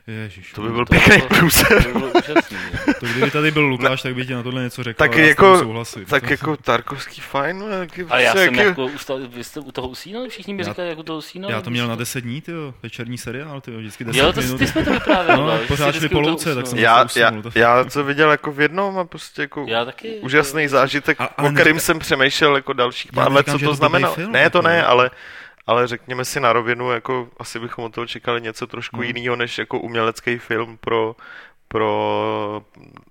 Ježiš. To by byl To pěkný průser. To by bylo úžasný. jo. To kdyby tady byl Lukáš, tak by ti na tohle něco řekl. Tak jako- tebou souhlasit. Tak To- jako Tarkovský fajn, no, jaký, A já jsem jaký, jako, ustal, vy jste u toho usínali? Všichni mi říkali, jak u toho usínali? Já to měl na 10 dní, ty večerní seriál, ty vždycky 10 Jo, to, minut. ty jsme to vyprávěli. No, že pořád šli po louce, tak jsem- já, usnul, já, to- já to viděl jako v jednom a prostě jako Já taky. úžasný zážitek, ale o kterým jsem přemýšlel jako dalších pár let, co to to znamená. ne, to jako, ne, no. ale, ale řekněme si na rovinu, jako asi bychom od toho čekali něco trošku No. jiného, než jako umělecký film pro pro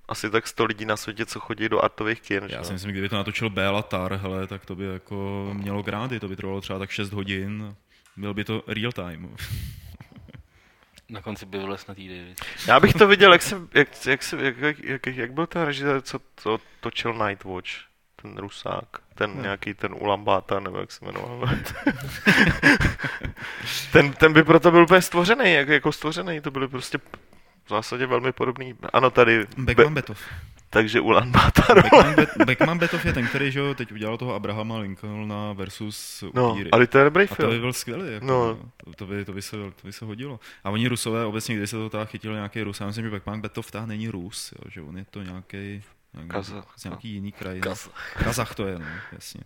asi tak 100 lidí na světě, co chodí do artových kin. že Já si myslím, kdyby to natočil Béla Tar, hele, tak to by jako mělo grády, to by trvalo třeba tak 6 hodin. Byl by to real time. Na konci by vylez na tý David. Já bych to viděl, jak, se, jak, jak, se, jak, jak, jak, jak byl ten režisér, co to točil Night Watch, ten Rusák, ten Ne. nějaký ten Ulambáta, nebo jak se jmenoval. ten, ten by proto byl úplně stvořený, jak, jako stvořený, to byly prostě v zásadě velmi podobný. Ano, tady Be- Bekmambetov. takže Ulan Bator. Beckman, Bet- Beckman Betov je ten, který že jo, teď udělal toho Abrahama Lincolna versus No, upíry. ale to je dobrý A to by film. byl skvělý. Jako, No. no. to, to, by, to, by se, to by se hodilo. A oni Rusové obecně, když se to chytil nějaký Rus, já myslím, že Beckman Betov tá není Rus, jo, že on je to nějaký, Kazach, z nějaký jiný kraj. Kazach. Kazach to je, no, jasně.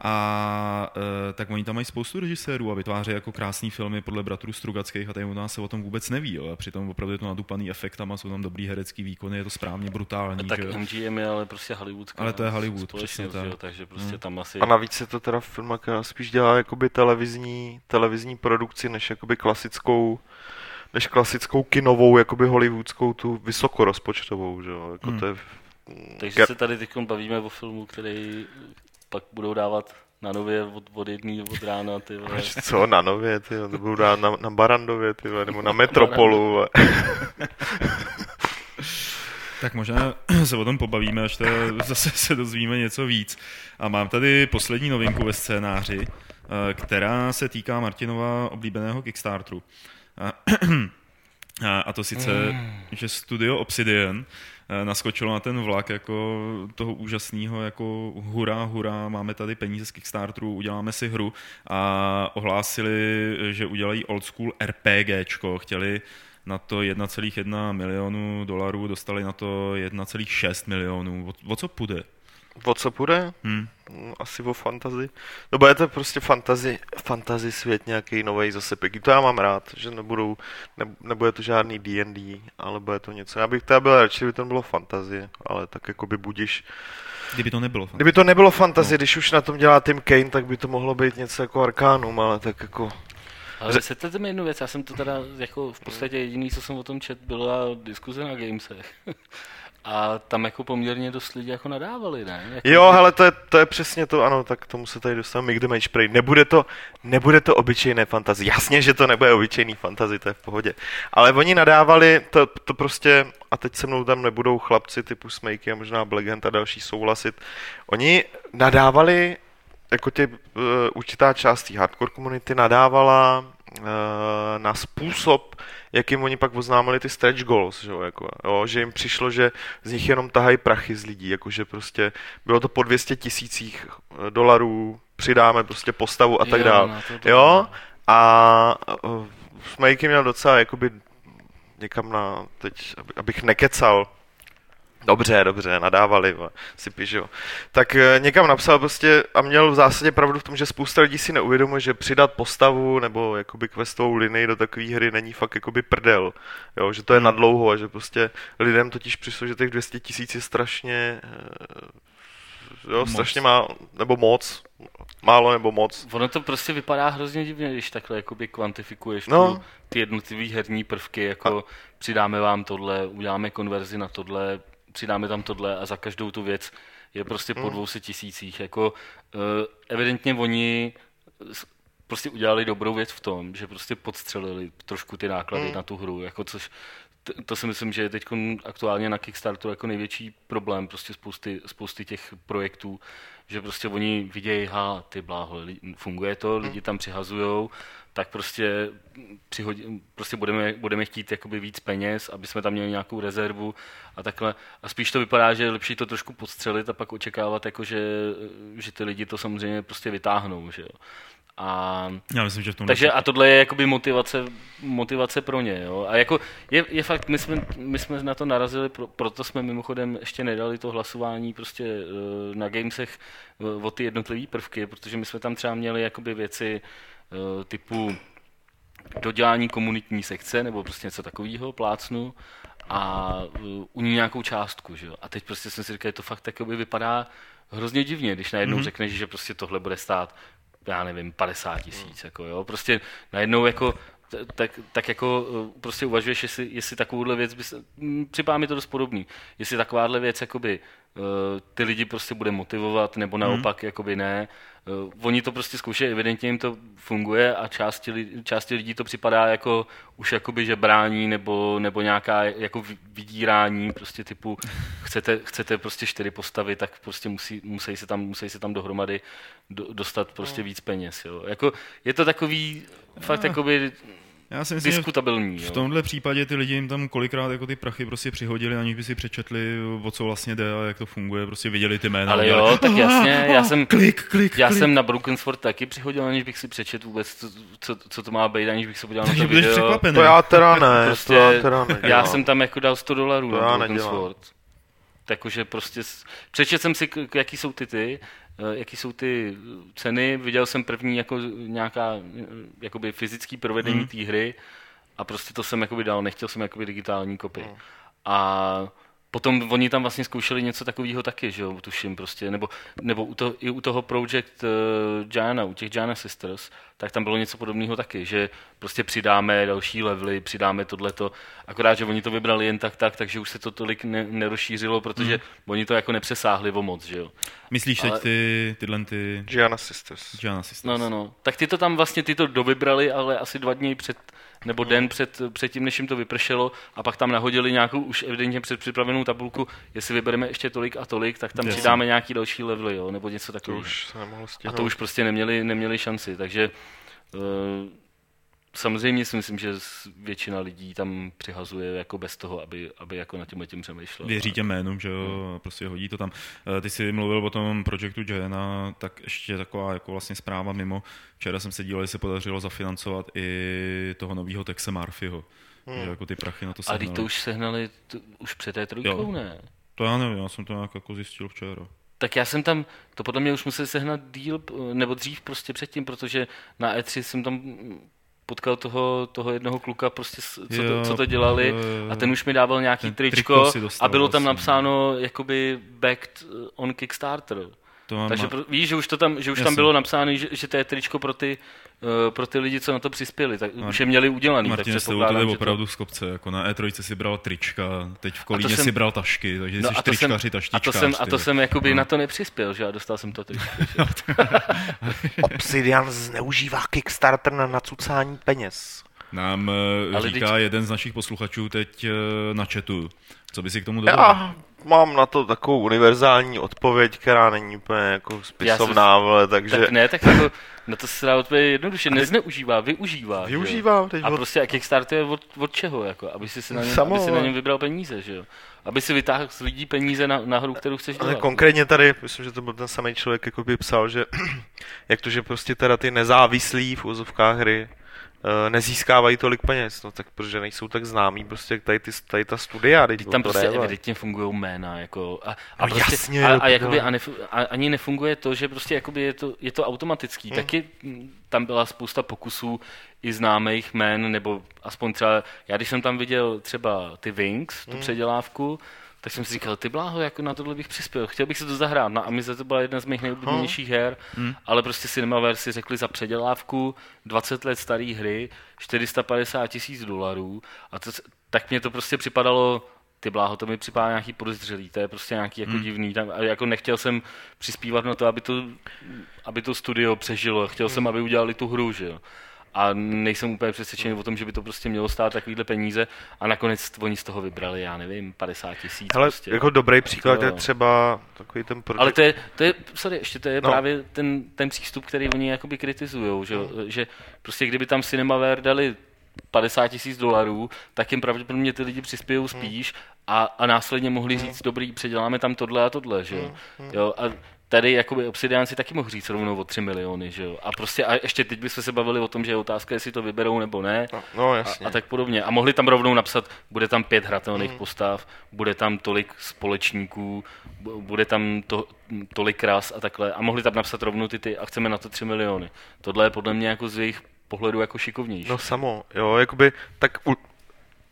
A e, tak oni tam mají spoustu režisérů a vytváří jako krásný filmy podle bratrů Strugackých a tady u nás se o tom vůbec neví. Jo. A přitom opravdu je to nadupaný efektama, jsou tam dobrý herecký výkony, je to správně brutální. Tak že. MGM je ale prostě Hollywoodská Ale to je Hollywood, přesně že jo, tak. takže prostě tam asi... A navíc je to teda film, která spíš dělá jakoby televizní, televizní produkci, než jakoby klasickou než klasickou kinovou, jakoby hollywoodskou, tu vysokorozpočtovou, že jo, jako Hmm. to je... Takže Ger- se tady teď bavíme o filmu, který pak budou dávat na nově od, od jedný od rána, ty vole. Co, na Nově, ty, jo, to budou dát na, na Barandově, ty, vole, nebo na Metropolu. vole. Tak možná se o tom pobavíme, až to zase se dozvíme něco víc. A mám tady poslední novinku ve scénáři, eh, která se týká Martinova oblíbeného Kickstarteru. A, a- to sice, že studio Obsidian naskočilo na ten vlak jako toho úžasného, jako hurá, hurá, máme tady peníze z Kickstarteru, uděláme si hru a ohlásili, že udělají old school RPGčko, chtěli na to 1,1 milionu dolarů, dostali na to 1,6 milionů. O, o co půjde? O co půjde? Hm. No, Asi o fantazi. No bude to prostě fantazi, fantazi svět nějaký nový zase pěkný. To já mám rád, že nebudou, ne, nebude to žádný D&D, ale bude to něco. Já bych teda byl radši, kdyby to bylo fantazie, ale tak jako by budiš. Kdyby to nebylo. Kdyby to nebylo fantazie, no. když už na tom dělá Tim Kane, tak by to mohlo být něco jako Arkanum, ale tak jako... Ale vysvětlete mi jednu věc, já jsem to teda jako v podstatě jediný, co jsem o tom čet, byla diskuze na Gamesech. A tam jako poměrně dost lidí jako nadávali, ne? Jako, Jo, ale to je, to je přesně to, ano, tak tomu se tady dostaneme Mick the Match Prey. Nebude to, nebude to obyčejné fantazy. Jasně, že to nebude obyčejný fantazy, to je v pohodě. Ale oni nadávali, to, to prostě, a teď se mnou tam nebudou chlapci typu Smejky a možná Black a další souhlasit. Oni nadávali, jako tě, uh, určitá část té hardcore komunity nadávala na způsob, jakým oni pak oznámili ty stretch goals, že, jo, jako, jo, že jim přišlo, že z nich jenom tahají prachy z lidí, jakože prostě bylo to po 200 tisících eh, dolarů, přidáme prostě postavu a tak dále. no, Jo, a uh, Smejky měl docela jakoby někam na, teď, aby- abych nekecal, Dobře, dobře, nadávali, vole, si píšu. Tak eh, někam napsal prostě a měl v zásadě pravdu v tom, že spousta lidí si neuvědomuje, že přidat postavu nebo jakoby questovou linii do takové hry není fakt jakoby prdel, jo, že to je nadlouho a že prostě lidem totiž přišlo, že těch 200 tisíc je strašně, eh, jo, Moc. strašně má, nebo moc, málo nebo moc. Ono to prostě vypadá hrozně divně, když takhle jakoby kvantifikuješ No. tu, ty jednotlivý herní prvky, jako přidáme vám tohle, uděláme konverzi na tohle, přidáme tam tohle a za každou tu věc je prostě po 200 tisících. Jako, uh, evidentně oni prostě udělali dobrou věc v tom, že prostě podstřelili trošku ty náklady na tu hru, jako což to si myslím, že je teď aktuálně na Kickstarteru jako největší problém prostě spousty, spousty těch projektů, že prostě oni vidějí, ha, ty bláho, funguje to, lidi tam přihazujou, tak prostě, přihodí, prostě budeme, budeme chtít jakoby víc peněz, aby jsme tam měli nějakou rezervu a takhle. A spíš to vypadá, že je lepší to trošku podstřelit a pak očekávat, jako že, že ty lidi to samozřejmě prostě vytáhnou, že jo. A Já myslím, že v tom takže a tohle je jakoby motivace, motivace pro ně. Jo? A jako je, je fakt, my jsme, my jsme na to narazili, pro, proto jsme mimochodem ještě nedali to hlasování prostě eh, na Gamesech eh, o ty jednotlivé prvky, protože my jsme tam třeba měli jakoby věci eh, typu dodělání komunitní sekce nebo prostě něco takového, plácnu a uh, u ní nějakou částku, že jo. A teď prostě jsem si říkal, že to fakt takoby vypadá hrozně divně, když najednou mm-hmm. řekneš, že prostě tohle bude stát, já nevím, 50 tisíc, jako jo. Prostě najednou jako tak, tak jako uh, prostě uvažuješ, jestli, jestli takovouhle věc, mm, připadá mi to dost podobný, jestli takováhle věc jakoby ty lidi prostě bude motivovat, nebo naopak jakoby ne. Uh, oni to prostě zkoušejí, evidentně jim to funguje a části, části lidí to připadá jako už jakoby že brání nebo, nebo nějaká jako vy- vydírání, prostě typu chcete, chcete prostě čtyři postavy, tak prostě musí, musí, se tam, musí se tam dohromady do, dostat prostě víc peněz. Jo. Jako, je to takový fakt jakoby Já si myslím, diskutabilní. v jo. tomhle případě ty lidi jim tam kolikrát jako ty prachy prostě přihodili, aniž by si přečetli, o co vlastně jde a jak to funguje, prostě viděli ty jména. Ale jo, tak jasně, já jsem, Klik, klik, já klik. jsem na Brookensford taky přihodil, aniž bych si přečet vůbec, co, co, co to má být, aniž bych se podíval na Takže to budeš video. překvapený. To já teda ne, Prostě, to já teda nedělám. já jsem tam jako dal 100 dolarů To na Broken nedělám. Sword. Takže prostě, s- přečet jsem si, jaký jsou ty ty, jaký jsou ty ceny, viděl jsem první jako nějaká eh, jakoby fyzický provedení Hmm. té hry a prostě to jsem jakoby dal, nechtěl jsem jakoby digitální kopii. Hmm. A potom oni tam vlastně zkoušeli něco takového taky, že jo, tuším prostě, nebo, nebo u toho, i u toho Project uh, Giana, u těch Giana Sisters, tak tam bylo něco podobného taky, že prostě přidáme další levely, přidáme tohleto, akorát, že oni to vybrali jen tak tak, takže už se to tolik ne, nerozšířilo, protože Hmm. oni to jako nepřesáhli o moc, že jo. Myslíš Ale- teď ty, tyhle ty Gianna Sisters. Gianna Sisters? No, no, no. Tak ty to tam vlastně, ty to dovybrali, ale asi dva dny před, nebo den před, před tím, než jim to vypršelo a pak tam nahodili nějakou už evidentně předpřipravenou tabulku, jestli vybereme ještě tolik a tolik, tak tam Jasně. přidáme nějaký další levely, jo, nebo něco To takového. už se A to už prostě neměli, neměli šanci, takže uh, samozřejmě si myslím, že většina lidí tam přihazuje jako bez toho, aby, aby jako nad tím tím přemýšlel. Věří těm jménům, že jo, a prostě hodí to tam. Eh, Ty jsi mluvil o tom projektu Jana, tak ještě taková jako vlastně zpráva mimo. Včera jsem se díval, jestli se podařilo zafinancovat i toho nového Texe Murphyho. Hmm. Že jako ty prachy na to A sehnali. teď to už sehnali t- už před té trojkou, Jo. ne? To já nevím, já jsem to nějak jako zjistil včera. Tak já jsem tam, to podle mě už musel sehnat díl, p- nebo dřív prostě předtím, protože na E3 jsem tam potkal toho, toho jednoho kluka, prostě, co, Jo, to, co to dělali jo, jo, jo. a ten už mi dával nějaký Ten tričko, dostal a bylo tam vlastně. napsáno jakoby backed on Kickstarter. To mám, Takže pro, víš, že už, to tam, že už tam bylo napsáno, že, že to je tričko pro ty, uh, pro ty lidi, co na to přispěli, tak Mar- už je měli udělaný. Martin, tak jste u předpokládám, tebe že to- opravdu z kopce, jako na E3 si bral trička, teď v Kolíně jsem- si bral tašky, takže No jsi a to jsem, tričkaři, a to taštičkář. jsem, a to jsem jakoby No. na to nepřispěl, že a dostal jsem to tričko. Obsidian zneužívá Kickstarter na nacucání peněz. Nám Ale Ale říká jeden z našich posluchačů teď eh, na chatu. Co by si k tomu dodal? Mám na to takovou univerzální odpověď, která není úplně jako spisovná, ale takže Tak ne, tak jako na to se dá odpovědět jednoduše, nezneužívá, využívá. že využívám teď A od... prostě a Kickstarter je od, od čeho, jako, aby si, si na něm, Samo, aby si na ale- něm vybral peníze, že jo. Aby si vytáhl z lidí peníze na, na hru, kterou chceš Ale dělat. konkrétně tady, myslím, že to byl ten samý člověk, jako by psal, že jak to, že prostě teda ty nezávislí v úzovkách hry nezískávají tolik peněz, no tak protože nejsou tak známí prostě tady, ty, tady ta studia, teď tam prostě ale- evidentně fungují jména, jako, a, a, No prostě, jasně, a, a, jakoby, a, nef, a, ani nefunguje to, že prostě jakoby je to, je to automatický. Hmm. Taky mm, tam byla spousta pokusů i známých jmén, nebo aspoň třeba, já když jsem tam viděl třeba ty Wings, tu Hmm. předělávku, tak jsem si říkal, ty bláho, jako na tohle bych přispěl. Chtěl bych si to zahrát. Na Amize to byla jedna z mých nejoblíbenějších her, Hmm. ale prostě Cinemaware si řekli za předělávku 20 let staré hry, 450 tisíc dolarů a to, tak mě to prostě připadalo ty bláho, to mi připadá nějaký podezřelý, to je prostě nějaký jako Hmm. divný, tam, a jako nechtěl jsem přispívat na to, aby to, aby to studio přežilo, chtěl Hmm. jsem, aby udělali tu hru, že jo. A nejsem úplně přesvědčený o tom, že by to prostě mělo stát takovýhle peníze a nakonec oni z toho vybrali, já nevím, 50 tisíc. Hele, prostě. jako dobrý příklad je třeba takový ten projekt. Ale to je, to je, sorry, ještě to je No. no. právě ten, ten přístup, který oni jakoby kritizujou, že, jo, že prostě kdyby tam Cinemaware dali 50 tisíc dolarů, tak jim pravděpodobně ty lidi přispějou spíš a, a následně mohli říct, dobrý, předěláme tam tohle a tohle, že jo. jo a tady jakoby Obsidian si taky mohl říct rovnou o 3 miliony, že jo. A prostě a ještě teď bychom se bavili o tom, že je otázka, jestli to vyberou nebo ne. No, no A, jasně. a tak podobně. A mohli tam rovnou napsat, bude tam pět hratelných mm. postav, bude tam tolik společníků, bu- bude tam to, tolik ras a takhle. A mohli tam napsat rovnou ty, ty a chceme na to 3 miliony. Tohle je podle mě jako z jejich pohledu jako šikovnější. No samo, jo, jakoby, tak u,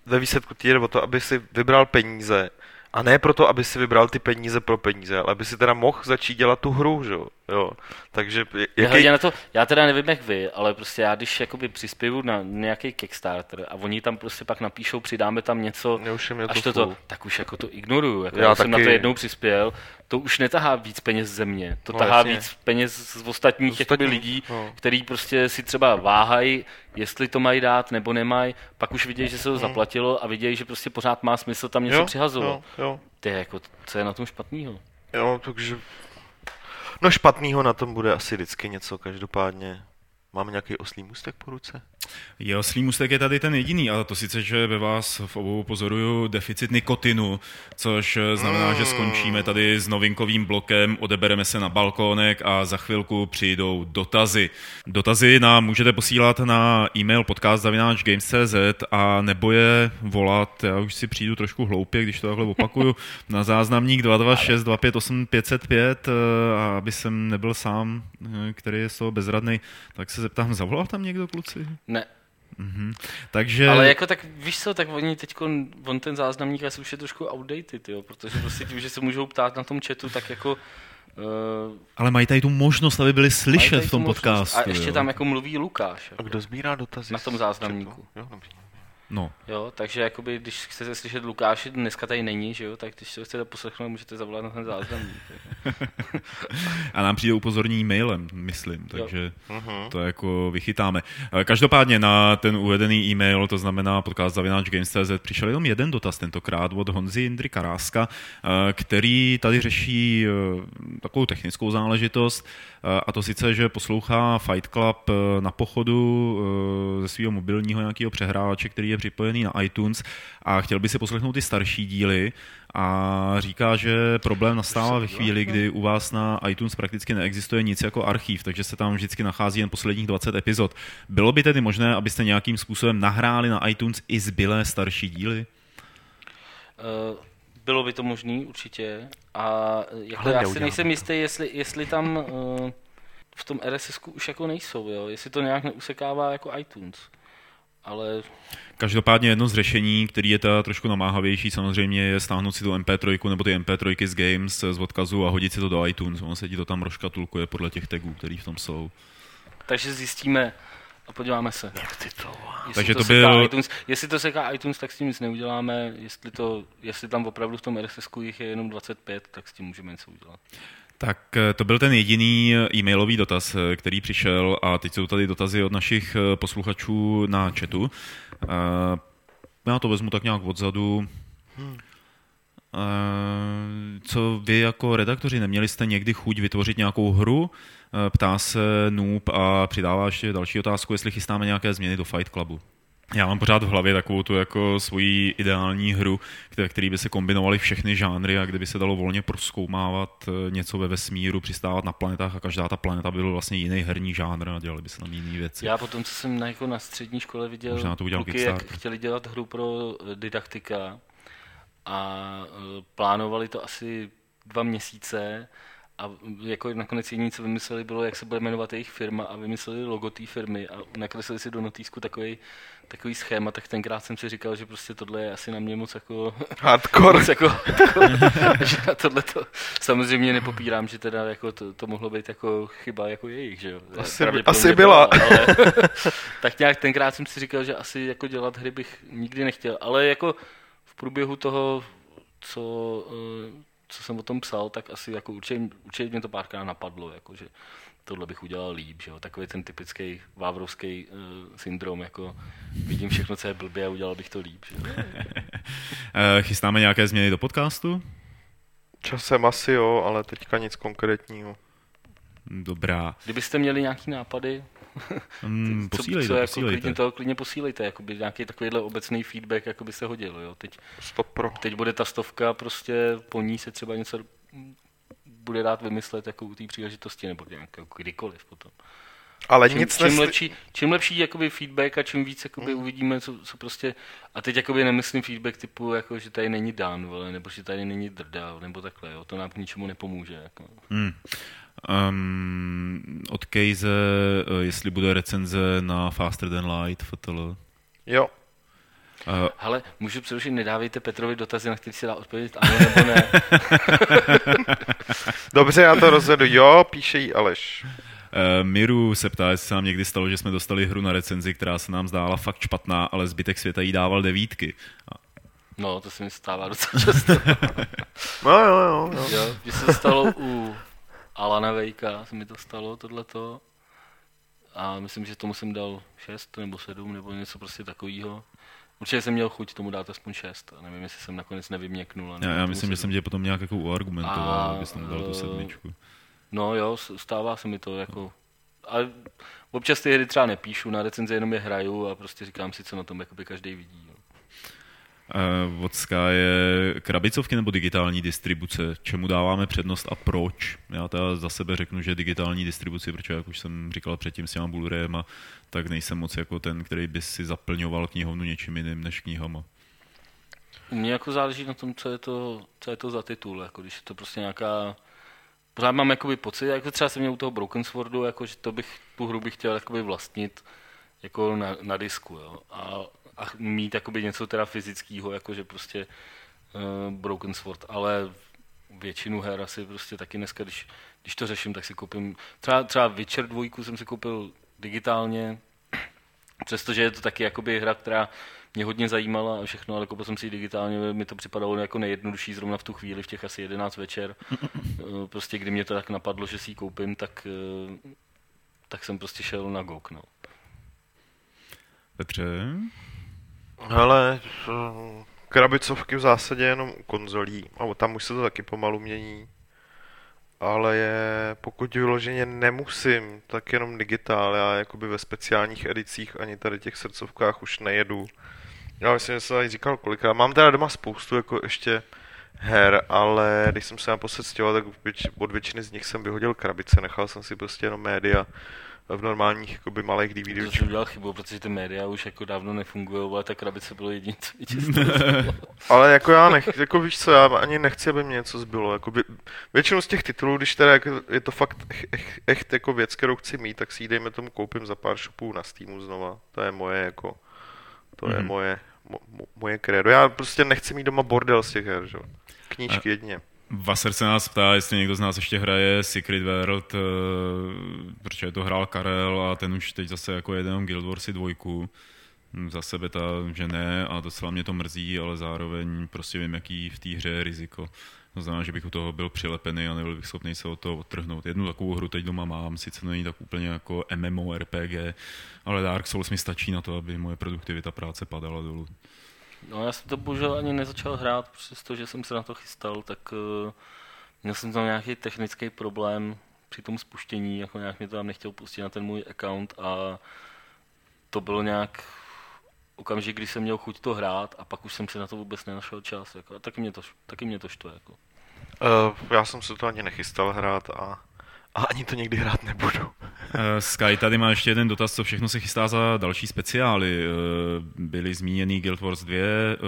ve výsledku jde o to, aby si vybral peníze, a ne proto, aby si vybral ty peníze pro peníze, ale aby si teda mohl začít dělat tu hru, že jo, jo. Takže Jaký... jaký, na to, já teda nevím jak vy, ale prostě já když jakoby přispěju na nějaký Kickstarter a oni tam prostě pak napíšou, přidáme tam něco, Mě už je mě až to to, to, tak už jako to ignoruju. Jako Já já jsem na to taky. jednou přispěl, to už netahá víc peněz ze mě, to No, tahá jasně. víc peněz z ostatních Z jakoby lidí, no. který prostě si třeba váhají, jestli to mají dát nebo nemají, pak už vidějí, že se to zaplatilo a vidějí, že prostě pořád má smysl tam něco jo, přihazovat. jo, jo, Ty jako, co je na tom špatného? jo, takže, no špatnýho na tom bude asi vždycky něco, každopádně, Máme nějaký oslý můstek po ruce? Je oslý můstek je tady ten jediný, ale to sice, že ve vás v obou pozoruju deficit nikotinu, což znamená, že skončíme tady s novinkovým blokem, odebereme se na balkónek a za chvilku přijdou dotazy. Dotazy nám můžete posílat na e-mail podcast.games.cz a nebo je volat, já už si přijdu trošku hloupě, když to takhle opakuju, na záznamník 226 258 505, aby jsem nebyl sám, eh, který je z toho bezradný, tak se zeptám, zavolal tam někdo, kluci? Ne. Mm-hmm. Takže... Ale jako tak, víš co, tak oni teď, on ten záznamník asi už je trošku outdated, jo, protože prostě tím, že se můžou ptát na tom chatu, tak jako Uh, Ale mají tady tu možnost, aby byli slyšet v tom podcastu. A ještě jo. tam jako mluví Lukáš. A kdo sbírá dotazy? Na tom záznamníku. Jo. No. Jo, takže jakoby, když chcete slyšet Lukáše, dneska tady není, že jo, tak když to chcete poslechnout, můžete zavolat na ten záznam. A nám přijde upozornění mailem, myslím, takže jo. Mhm. to jako vychytáme. Každopádně na ten uvedený e-mail, to znamená podcast Games.cz, přišel jenom jeden dotaz tentokrát od Honzy Indry Karáska, který tady řeší eh, takovou technickou záležitost, a to sice, že poslouchá Fight Club eh, na pochodu eh, ze svého mobilního nějakého přehrávače, který je připojený na iTunes a chtěl by si poslechnout ty starší díly a říká, že problém nastává ve chvíli, kdy u vás na iTunes prakticky neexistuje nic jako archív, takže se tam vždycky nachází jen posledních 20 epizod. Bylo by tedy možné, abyste nějakým způsobem nahráli na iTunes i zbylé starší díly? Uh, bylo by to možné určitě. A jako já si nejsem jistý, jestli, jestli tam uh, v tom RSS už jako nejsou, jo? jestli to nějak neusekává jako iTunes. Ale... Každopádně jedno z řešení, který je ta trošku namáhavější, samozřejmě je stáhnout si tu MP3 nebo ty MP3 z Games z odkazu a hodit si to do iTunes. Ono se ti to tam roškatulkuje podle těch tagů, které v tom jsou. Takže zjistíme a podíváme se. Jak ty to? Jestli Takže to, to byl... iTunes, jestli to seká iTunes, tak s tím nic neuděláme. Jestli, to, jestli tam opravdu v tom RSS jich je jenom 25, tak s tím můžeme něco udělat. Tak eh, to byl ten jediný eh, e-mailový dotaz, eh, který přišel a teď jsou tady dotazy od našich posluchačů na chatu. Já to vezmu tak nějak odzadu. Hmm. Co vy jako redaktoři, neměli jste někdy chuť vytvořit nějakou hru? Ptá se Noob a přidává ještě další otázku, jestli chystáme nějaké změny do Fight Clubu. Já mám pořád v hlavě takovou tu jako svoji ideální hru, které, který by se kombinovaly všechny žánry a kde by se dalo volně proskoumávat eh, něco ve vesmíru, přistávat na planetách a každá ta planeta byl vlastně jiný herní žánr a dělali by se tam jiné věci. Já potom, co jsem na, jako na střední škole viděl Možná to kluky, jak chtěli dělat hru pro eh, didaktika a eh, plánovali to asi dva měsíce a jako nakonec jediné, co vymysleli, bylo, jak se bude jmenovat jejich firma a vymysleli logo té firmy a nakreslili si do notýsku takový, takový schéma, tak tenkrát jsem si říkal, že prostě tohle je asi na mě moc jako... Hardcore. moc jako, že na tohle to samozřejmě nepopírám, že teda jako to, to mohlo být jako chyba jako jejich, že jo. Asi, asi byla. byla ale, tak nějak tenkrát jsem si říkal, že asi jako dělat hry bych nikdy nechtěl, ale jako v průběhu toho, co eh, co jsem o tom psal, tak asi jako určitě, určitě mě to párkrát napadlo, jako, že tohle bych udělal líp, že jo? takový ten typický vávrovský uh, syndrom, jako vidím všechno, co je blbě a udělal bych to líp. Že? Eh, chystáme nějaké změny do podcastu? Časem asi jo, ale teďka nic konkrétního. Dobrá. Kdybyste měli nějaký nápady, mm, posílejte, co, co, jako, posílejte. Klidně, to, klidně posílejte, jakoby nějaký takovýhle obecný feedback jako by se hodil. Jo. Teď, Stop pro. teď bude ta stovka, prostě po ní se třeba něco bude dát vymyslet jako u té příležitosti, nebo nějak, jako kdykoliv potom. Ale čím, nic čím nesli... lepší, čím lepší jakoby feedback a čím víc jakoby hmm. uvidíme, co, co, prostě, a teď jakoby nemyslím feedback typu, jako, že tady není Dan, vole, nebo že tady není Drda, nebo takhle, jo, to nám k ničemu nepomůže. Jako. Hmm. Um, od Kejze, eh, jestli bude recenze na Faster Than Light, FTL. Jo. Uh, Ale můžu přerušit, nedávejte Petrovi dotazy, na který si dá odpovědět ano nebo ne. Dobře, já to rozvedu. Jo, píše jí Aleš. Uh, Miru se ptá, jestli se nám někdy stalo, že jsme dostali hru na recenzi, která se nám zdála fakt špatná, ale zbytek světa jí dával devítky. No, to se mi stává docela často. no jo, jo, jo. jo že se stalo u Alana Vejka, se mi to stalo, tohleto. A myslím, že tomu jsem dal 6 nebo 7 nebo něco prostě takového. Určitě jsem měl chuť tomu dát aspoň 6. A nevím, jestli jsem nakonec nevyměknul. Já, já myslím, že jsem tě potom nějak jako uargumentoval, abys tam dal tu sedmičku. No jo, stává se mi to jako ale občas ty hry třeba nepíšu, na recenzi jenom je hraju a prostě říkám si, co na tom jakoby každý vidí. No. Uh, od je krabicovky nebo digitální distribuce? Čemu dáváme přednost a proč? Já teda za sebe řeknu, že digitální distribuci, protože jak už jsem říkal předtím s těma blu tak nejsem moc jako ten, který by si zaplňoval knihovnu něčím jiným než knihama. U mě jako záleží na tom, co je to, co je to za titul, jako když je to prostě nějaká pořád mám jakoby pocit, jako třeba jsem měl u toho Broken Swordu, jako, že to bych, tu hru bych chtěl jakoby vlastnit jako na, na disku, jo. A, a mít jakoby něco teda fyzického, jako že prostě uh, Broken Sword, ale většinu her asi prostě taky dneska, když, když to řeším, tak si koupím, třeba, třeba Witcher 2 jsem si koupil digitálně, přestože je to taky jakoby hra, která mě hodně zajímala a všechno, ale koupil jsem si ji digitálně, mi to připadalo jako nejjednodušší zrovna v tu chvíli, v těch asi 11 večer. Eh, prostě kdy mě to tak napadlo, že si ji koupím, tak, eh, tak jsem prostě šel na GOG. No. Petře? Hele, eh, krabicovky v zásadě jenom u konzolí, a tam už se to taky pomalu mění. Ale je, pokud vyloženě nemusím, tak jenom digitál. Já jakoby ve speciálních edicích ani tady těch srdcovkách už nejedu. Já myslím, že jsem tady říkal kolikrát. Mám teda doma spoustu jako ještě her, ale když jsem se naposled stěhoval, tak od většiny z nich jsem vyhodil krabice, nechal jsem si prostě jenom média v normálních jakoby, malých DVD. To jsem udělal chybu, protože ty média už jako dávno nefungují, ale ta krabice bylo jediné, co Ale jako já nech, jako víš co, já ani nechci, aby mě něco zbylo. Jako by, většinou z těch titulů, když teda jako je to fakt echt, echt jako věc, kterou chci mít, tak si ji dejme tomu koupím za pár shopů na Steamu znova. To je moje jako to mm-hmm. je mhm. moje, mo, moje krédo. Já prostě nechci mít doma bordel z těch her, že? Knížky jedině. Vaser se nás ptá, jestli někdo z nás ještě hraje Secret World, uh, protože to hrál Karel a ten už teď zase jako jede jenom Guild Warsy dvojku. Za sebe ta, že ne a docela mě to mrzí, ale zároveň prostě vím, jaký v té hře je riziko. To znamená, že bych u toho byl přilepený a nebyl bych schopný se o to odtrhnout. Jednu takovou hru teď doma mám, sice není tak úplně jako MMORPG, ale Dark Souls mi stačí na to, aby moje produktivita práce padala dolů. No já jsem to bohužel ani nezačal hrát, přestože jsem se na to chystal, tak uh, měl jsem tam nějaký technický problém při tom spuštění, jako nějak mě to tam nechtěl pustit na ten můj account a to bylo nějak okamžik, kdy jsem měl chuť to hrát a pak už jsem si na to vůbec nenašel čas. Jako, a taky mě to, taky mě to štve. Jako. Uh, já jsem se to ani nechystal hrát a, a ani to nikdy hrát nebudu. uh, Sky tady má ještě jeden dotaz, co všechno se chystá za další speciály. Uh, byly zmíněný Guild Wars 2,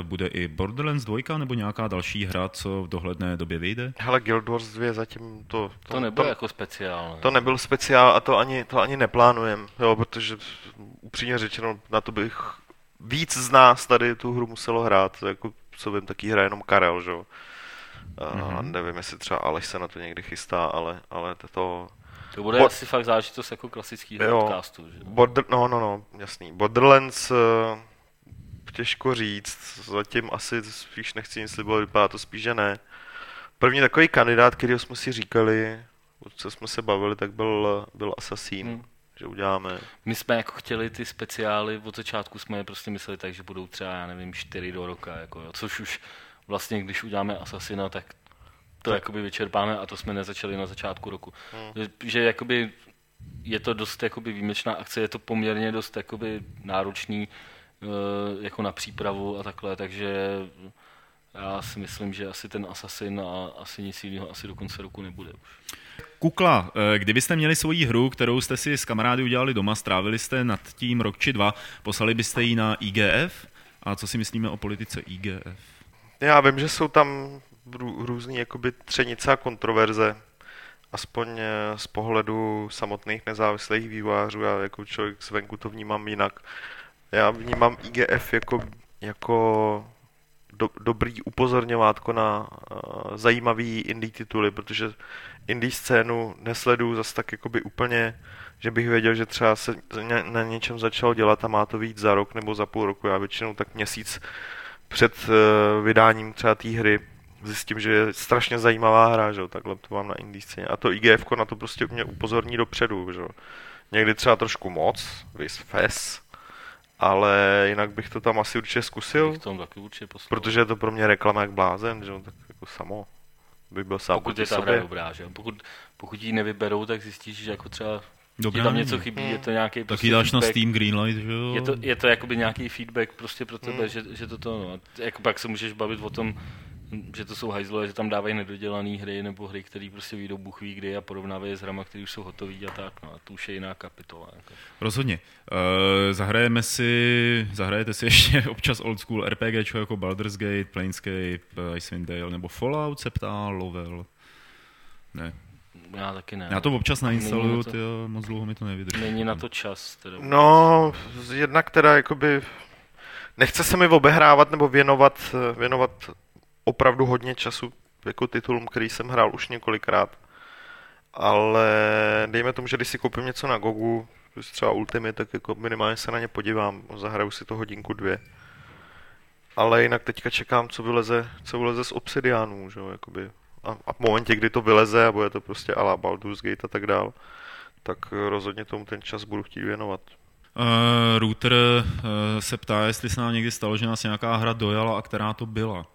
bude i Borderlands 2 nebo nějaká další hra, co v dohledné době vyjde? Hele, Guild Wars 2 zatím to... To, to nebylo to, jako speciál. Ne? To nebyl speciál a to ani, to ani neplánujem, jo, protože upřímně řečeno na to bych víc z nás tady tu hru muselo hrát, jako co vím, taky hraje jenom Karel, že jo. Mm-hmm. nevím, jestli třeba Aleš se na to někdy chystá, ale, ale to... To bude Bo- asi fakt záležitost jako klasického podcastu, že? Border, no, no, no, jasný. Borderlands uh, těžko říct, zatím asi spíš nechci nic slibovat, vypadá to spíš, že ne. První takový kandidát, který jsme si říkali, o co jsme se bavili, tak byl, byl Assassin. Hmm že uděláme. My jsme jako chtěli ty speciály, od začátku jsme je prostě mysleli tak, že budou třeba, já nevím, čtyři do roka, jako jo, což už vlastně, když uděláme Assassina, tak to tak. jakoby vyčerpáme a to jsme nezačali na začátku roku. Hmm. Že, že jakoby je to dost jakoby výjimečná akce, je to poměrně dost jakoby náročný uh, jako na přípravu a takhle, takže já si myslím, že asi ten Assassin a asi nic jiného asi do konce roku nebude už. Kukla, eh, kdybyste měli svoji hru, kterou jste si s kamarády udělali doma, strávili jste nad tím rok či dva, poslali byste ji na IGF? A co si myslíme o politice IGF? Já vím, že jsou tam různý jakoby třenice a kontroverze, aspoň eh, z pohledu samotných nezávislých vývojářů, já jako člověk zvenku to vnímám jinak. Já vnímám IGF jako, jako do, dobrý upozorňovátko na uh, zajímavý indie tituly, protože indie scénu nesleduju zase tak jakoby úplně, že bych věděl, že třeba se na něčem začal dělat a má to víc za rok nebo za půl roku. Já většinou tak měsíc před uh, vydáním třeba té hry zjistím, že je strašně zajímavá hra, že jo, takhle to mám na indie scéně. A to IGF na to prostě mě upozorní dopředu, že jo. Někdy třeba trošku moc, vys FES, ale jinak bych to tam asi určitě zkusil. Bych taky určitě. Protože je to pro mě reklama jak blázen, že jo, tak jako samo bych byl sám Pokud je ta hra dobrá, že Pokud, pokud ji nevyberou, tak zjistíš, že jako třeba Dobrá, je tam něco chybí, je to nějaký Tak prostě ji dáš na feedback. Steam Greenlight, že jo? Je to, je to jakoby nějaký feedback prostě pro tebe, Hmm. že, že to to, no. Jako pak se můžeš bavit o tom, že to jsou hajzlové, že tam dávají nedodělané hry nebo hry, které prostě vyjdou Bůh ví kdy a porovnávají je s hrama, které už jsou hotové a tak, no a to už je jiná kapitola. Jako. Rozhodně. Uh, zahrajeme si, zahrajete si ještě občas old school RPG jako Baldur's Gate, Planescape, eh, Icewind Dale nebo Fallout se ptá Lovell. Ne. Já taky ne. Já to občas nainstaluju, na to- ty moc dlouho mi to nevydrží. Není na to čas. Teda. No, jednak teda jakoby nechce se mi obehrávat nebo věnovat, věnovat opravdu hodně času jako titulům, který jsem hrál už několikrát. Ale dejme tomu, že když si koupím něco na Gogu, třeba Ultimate, tak jako minimálně se na ně podívám, zahraju si to hodinku, dvě. Ale jinak teďka čekám, co vyleze, co vyleze z Obsidianů, že jo, jakoby. A, a v momentě, kdy to vyleze a bude to prostě ala Baldur's Gate a tak dál, tak rozhodně tomu ten čas budu chtít věnovat. Uh, router uh, se ptá, jestli se nám někdy stalo, že nás nějaká hra dojala a která to byla.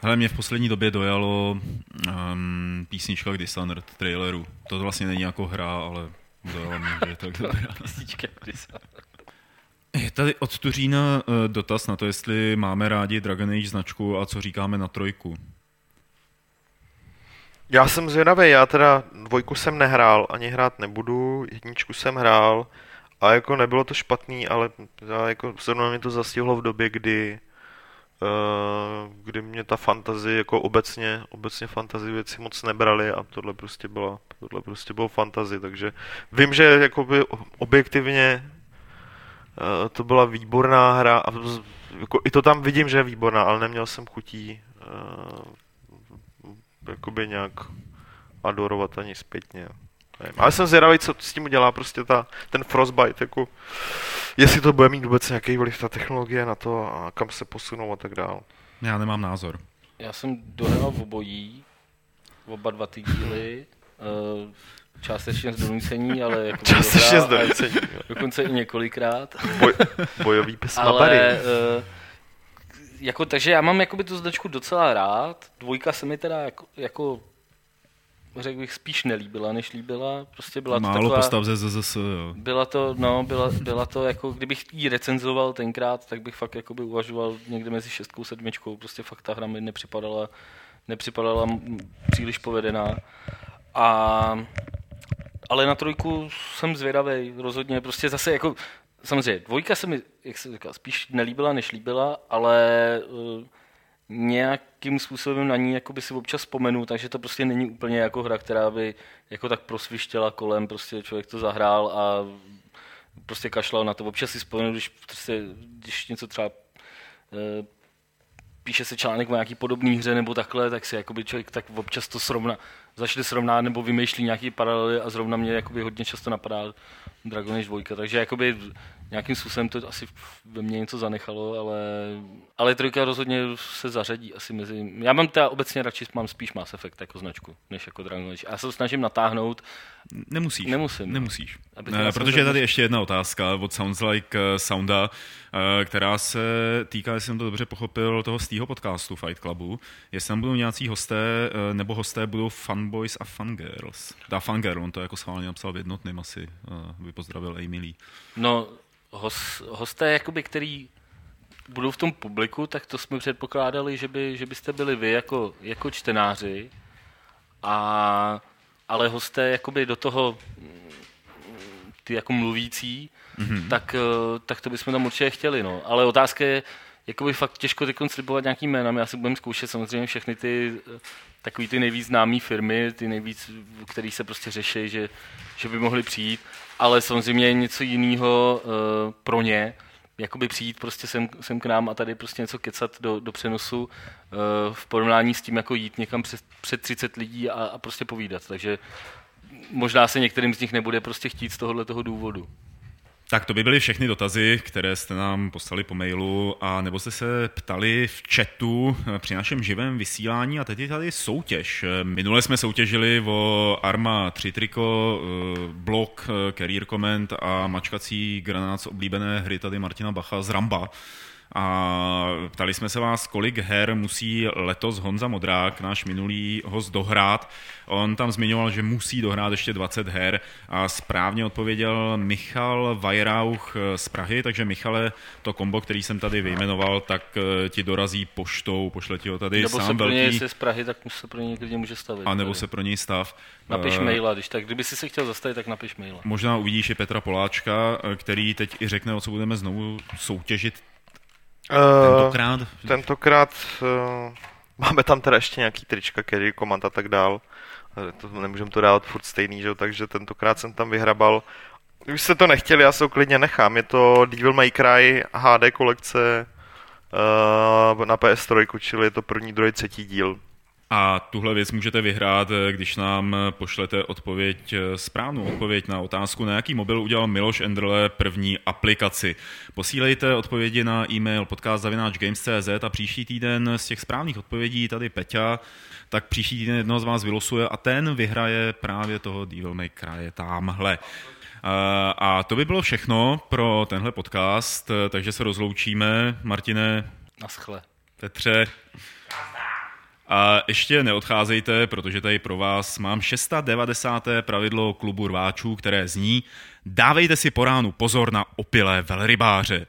Hele, mě v poslední době dojalo um, písnička k Dishonored traileru. To vlastně není jako hra, ale dojalo mě, že je tak dobrá. Písnička, Je tady od Tuřína uh, dotaz na to, jestli máme rádi Dragon Age značku a co říkáme na trojku. Já jsem zvědavý, já teda dvojku jsem nehrál, ani hrát nebudu, jedničku jsem hrál a jako nebylo to špatný, ale já jako zrovna mě to zastihlo v době, kdy uh, kdy mě ta fantazie jako obecně, obecně fantazie věci moc nebrali a tohle prostě byla, tohle prostě bylo fantazie, takže vím, že jakoby objektivně uh, to byla výborná hra a jako, i to tam vidím, že je výborná, ale neměl jsem chutí uh, jakoby nějak adorovat ani zpětně. Nevím. Ale jsem zvědavý, co s tím udělá prostě ta, ten Frostbite, jako jestli to bude mít vůbec nějaký vliv ta technologie na to a kam se posunou a tak dál. Já nemám názor. Já jsem dohrál v obojí, oba dva ty díly, eh, částečně z donucení, ale jako Částečně dohrál a zdonucení. Dokonce i několikrát. Boj, bojový pes na Ale, bary. eh, jako, takže já mám jakoby tu značku docela rád. Dvojka se mi teda jako, jako řekl bych, spíš nelíbila, než líbila. Prostě byla to Málo taková... postav ze ZZS, jo. Byla to, no, byla, byla to jako, kdybych ji recenzoval tenkrát, tak bych fakt jakoby uvažoval někde mezi šestkou a sedmičkou, prostě fakt ta hra mi nepřipadala, nepřipadala příliš povedená. A, ale na trojku jsem zvědavý, rozhodně, prostě zase jako, samozřejmě, dvojka se mi, jak se říká, spíš nelíbila, než líbila, ale uh, nějakým způsobem na ní jakoby si občas vzpomenu, takže to prostě není úplně jako hra, která by jako tak prosvištěla kolem, prostě člověk to zahrál a prostě kašlal na to. Občas si vzpomenu, když, prostě, když něco třeba eh, píše se článek o nějaký podobný hře nebo takhle, tak si jakoby člověk tak občas to srovná, začne srovnat nebo vymýšlí nějaký paralely a zrovna mě jakoby hodně často napadá Dragon Age 2, takže jakoby nějakým způsobem to asi ve mně něco zanechalo, ale, ale trojka rozhodně se zařadí asi mezi... Já mám teda obecně radši, mám spíš Mass Effect jako značku, než jako Dragon Age. Já se to snažím natáhnout, Nemusíš. Nemusím. Nemusíš. Abych Ne, protože je tady ještě jedna otázka od Sounds Like eh, Sounda, eh, která se týká, jestli jsem to dobře pochopil, toho z tého podcastu Fight Clubu. Jestli tam budou nějací hosté, eh, nebo hosté budou fanboys a fangirls. Dá fangirl, on to jako schválně napsal v jednotným asi, by pozdravil Emily. No, hos, hosté, jakoby, který budou v tom publiku, tak to jsme předpokládali, že, by, že byste byli vy jako, jako čtenáři, a, ale hosté jakoby do toho ty jako mluvící, mm-hmm. tak, eh, tak to bychom tam určitě chtěli. No. Ale otázka je, jakoby fakt těžko teď slibovat nějaký jménem. Já si budeme zkoušet samozřejmě všechny ty eh, takový ty nejvíc známé firmy, ty nejvíc, který se prostě řeší, že, že by mohly přijít, ale samozřejmě něco jiného uh, pro ně, jakoby přijít prostě sem, sem k nám a tady prostě něco kecat do, do přenosu uh, v porovnání s tím, jako jít někam před, před 30 lidí a, a prostě povídat. Takže možná se některým z nich nebude prostě chtít z tohohle toho důvodu. Tak to by byly všechny dotazy, které jste nám poslali po mailu, a nebo jste se ptali v chatu eh, při našem živém vysílání a teď je tady soutěž. Eh, Minule jsme soutěžili o Arma 3 triko, eh, blok, career comment a mačkací granát z oblíbené hry tady Martina Bacha z Ramba. A ptali jsme se vás, kolik her musí letos Honza Modrák, náš minulý host, dohrát. On tam zmiňoval, že musí dohrát ještě 20 her a správně odpověděl Michal Vajrauch z Prahy, takže Michale, to kombo, který jsem tady vyjmenoval, tak eh, ti dorazí poštou, pošle ti ho tady Nebo sám se pro velký. něj, jestli z Prahy, tak se pro něj klidně může stavit. A nebo tady. se pro něj stav. Napiš Eh, maila, když tak, kdyby si se chtěl zastavit, tak napiš maila. Možná uvidíš i Petra Poláčka, eh, který teď i řekne, o co budeme znovu soutěžit Tentokrát. tentokrát uh, máme tam teda ještě nějaký trička, který komand a tak dál. Eh, To nemůžeme to dávat furt stejný, že? takže tentokrát jsem tam vyhrabal. Když jste to nechtěli, já se klidně nechám. Je to Devil May Cry HD kolekce uh, na PS3, čili je to první, druhý, třetí díl. A tuhle věc můžete vyhrát, eh, když nám pošlete odpověď, eh, správnou odpověď na otázku, na jaký mobil udělal Miloš Endrle první aplikaci. Posílejte odpovědi na e-mail podcast.games.cz a příští týden z těch správných odpovědí tady Peťa, tak příští týden jednoho z vás vylosuje a ten vyhraje právě toho Devil May Cry tamhle. Eh, A to by bylo všechno pro tenhle podcast, eh, takže se rozloučíme. Martine, Naschle. Petře, a ještě neodcházejte, protože tady pro vás mám 690. pravidlo klubu rváčů, které zní Dávejte si po ránu pozor na opilé velrybáře.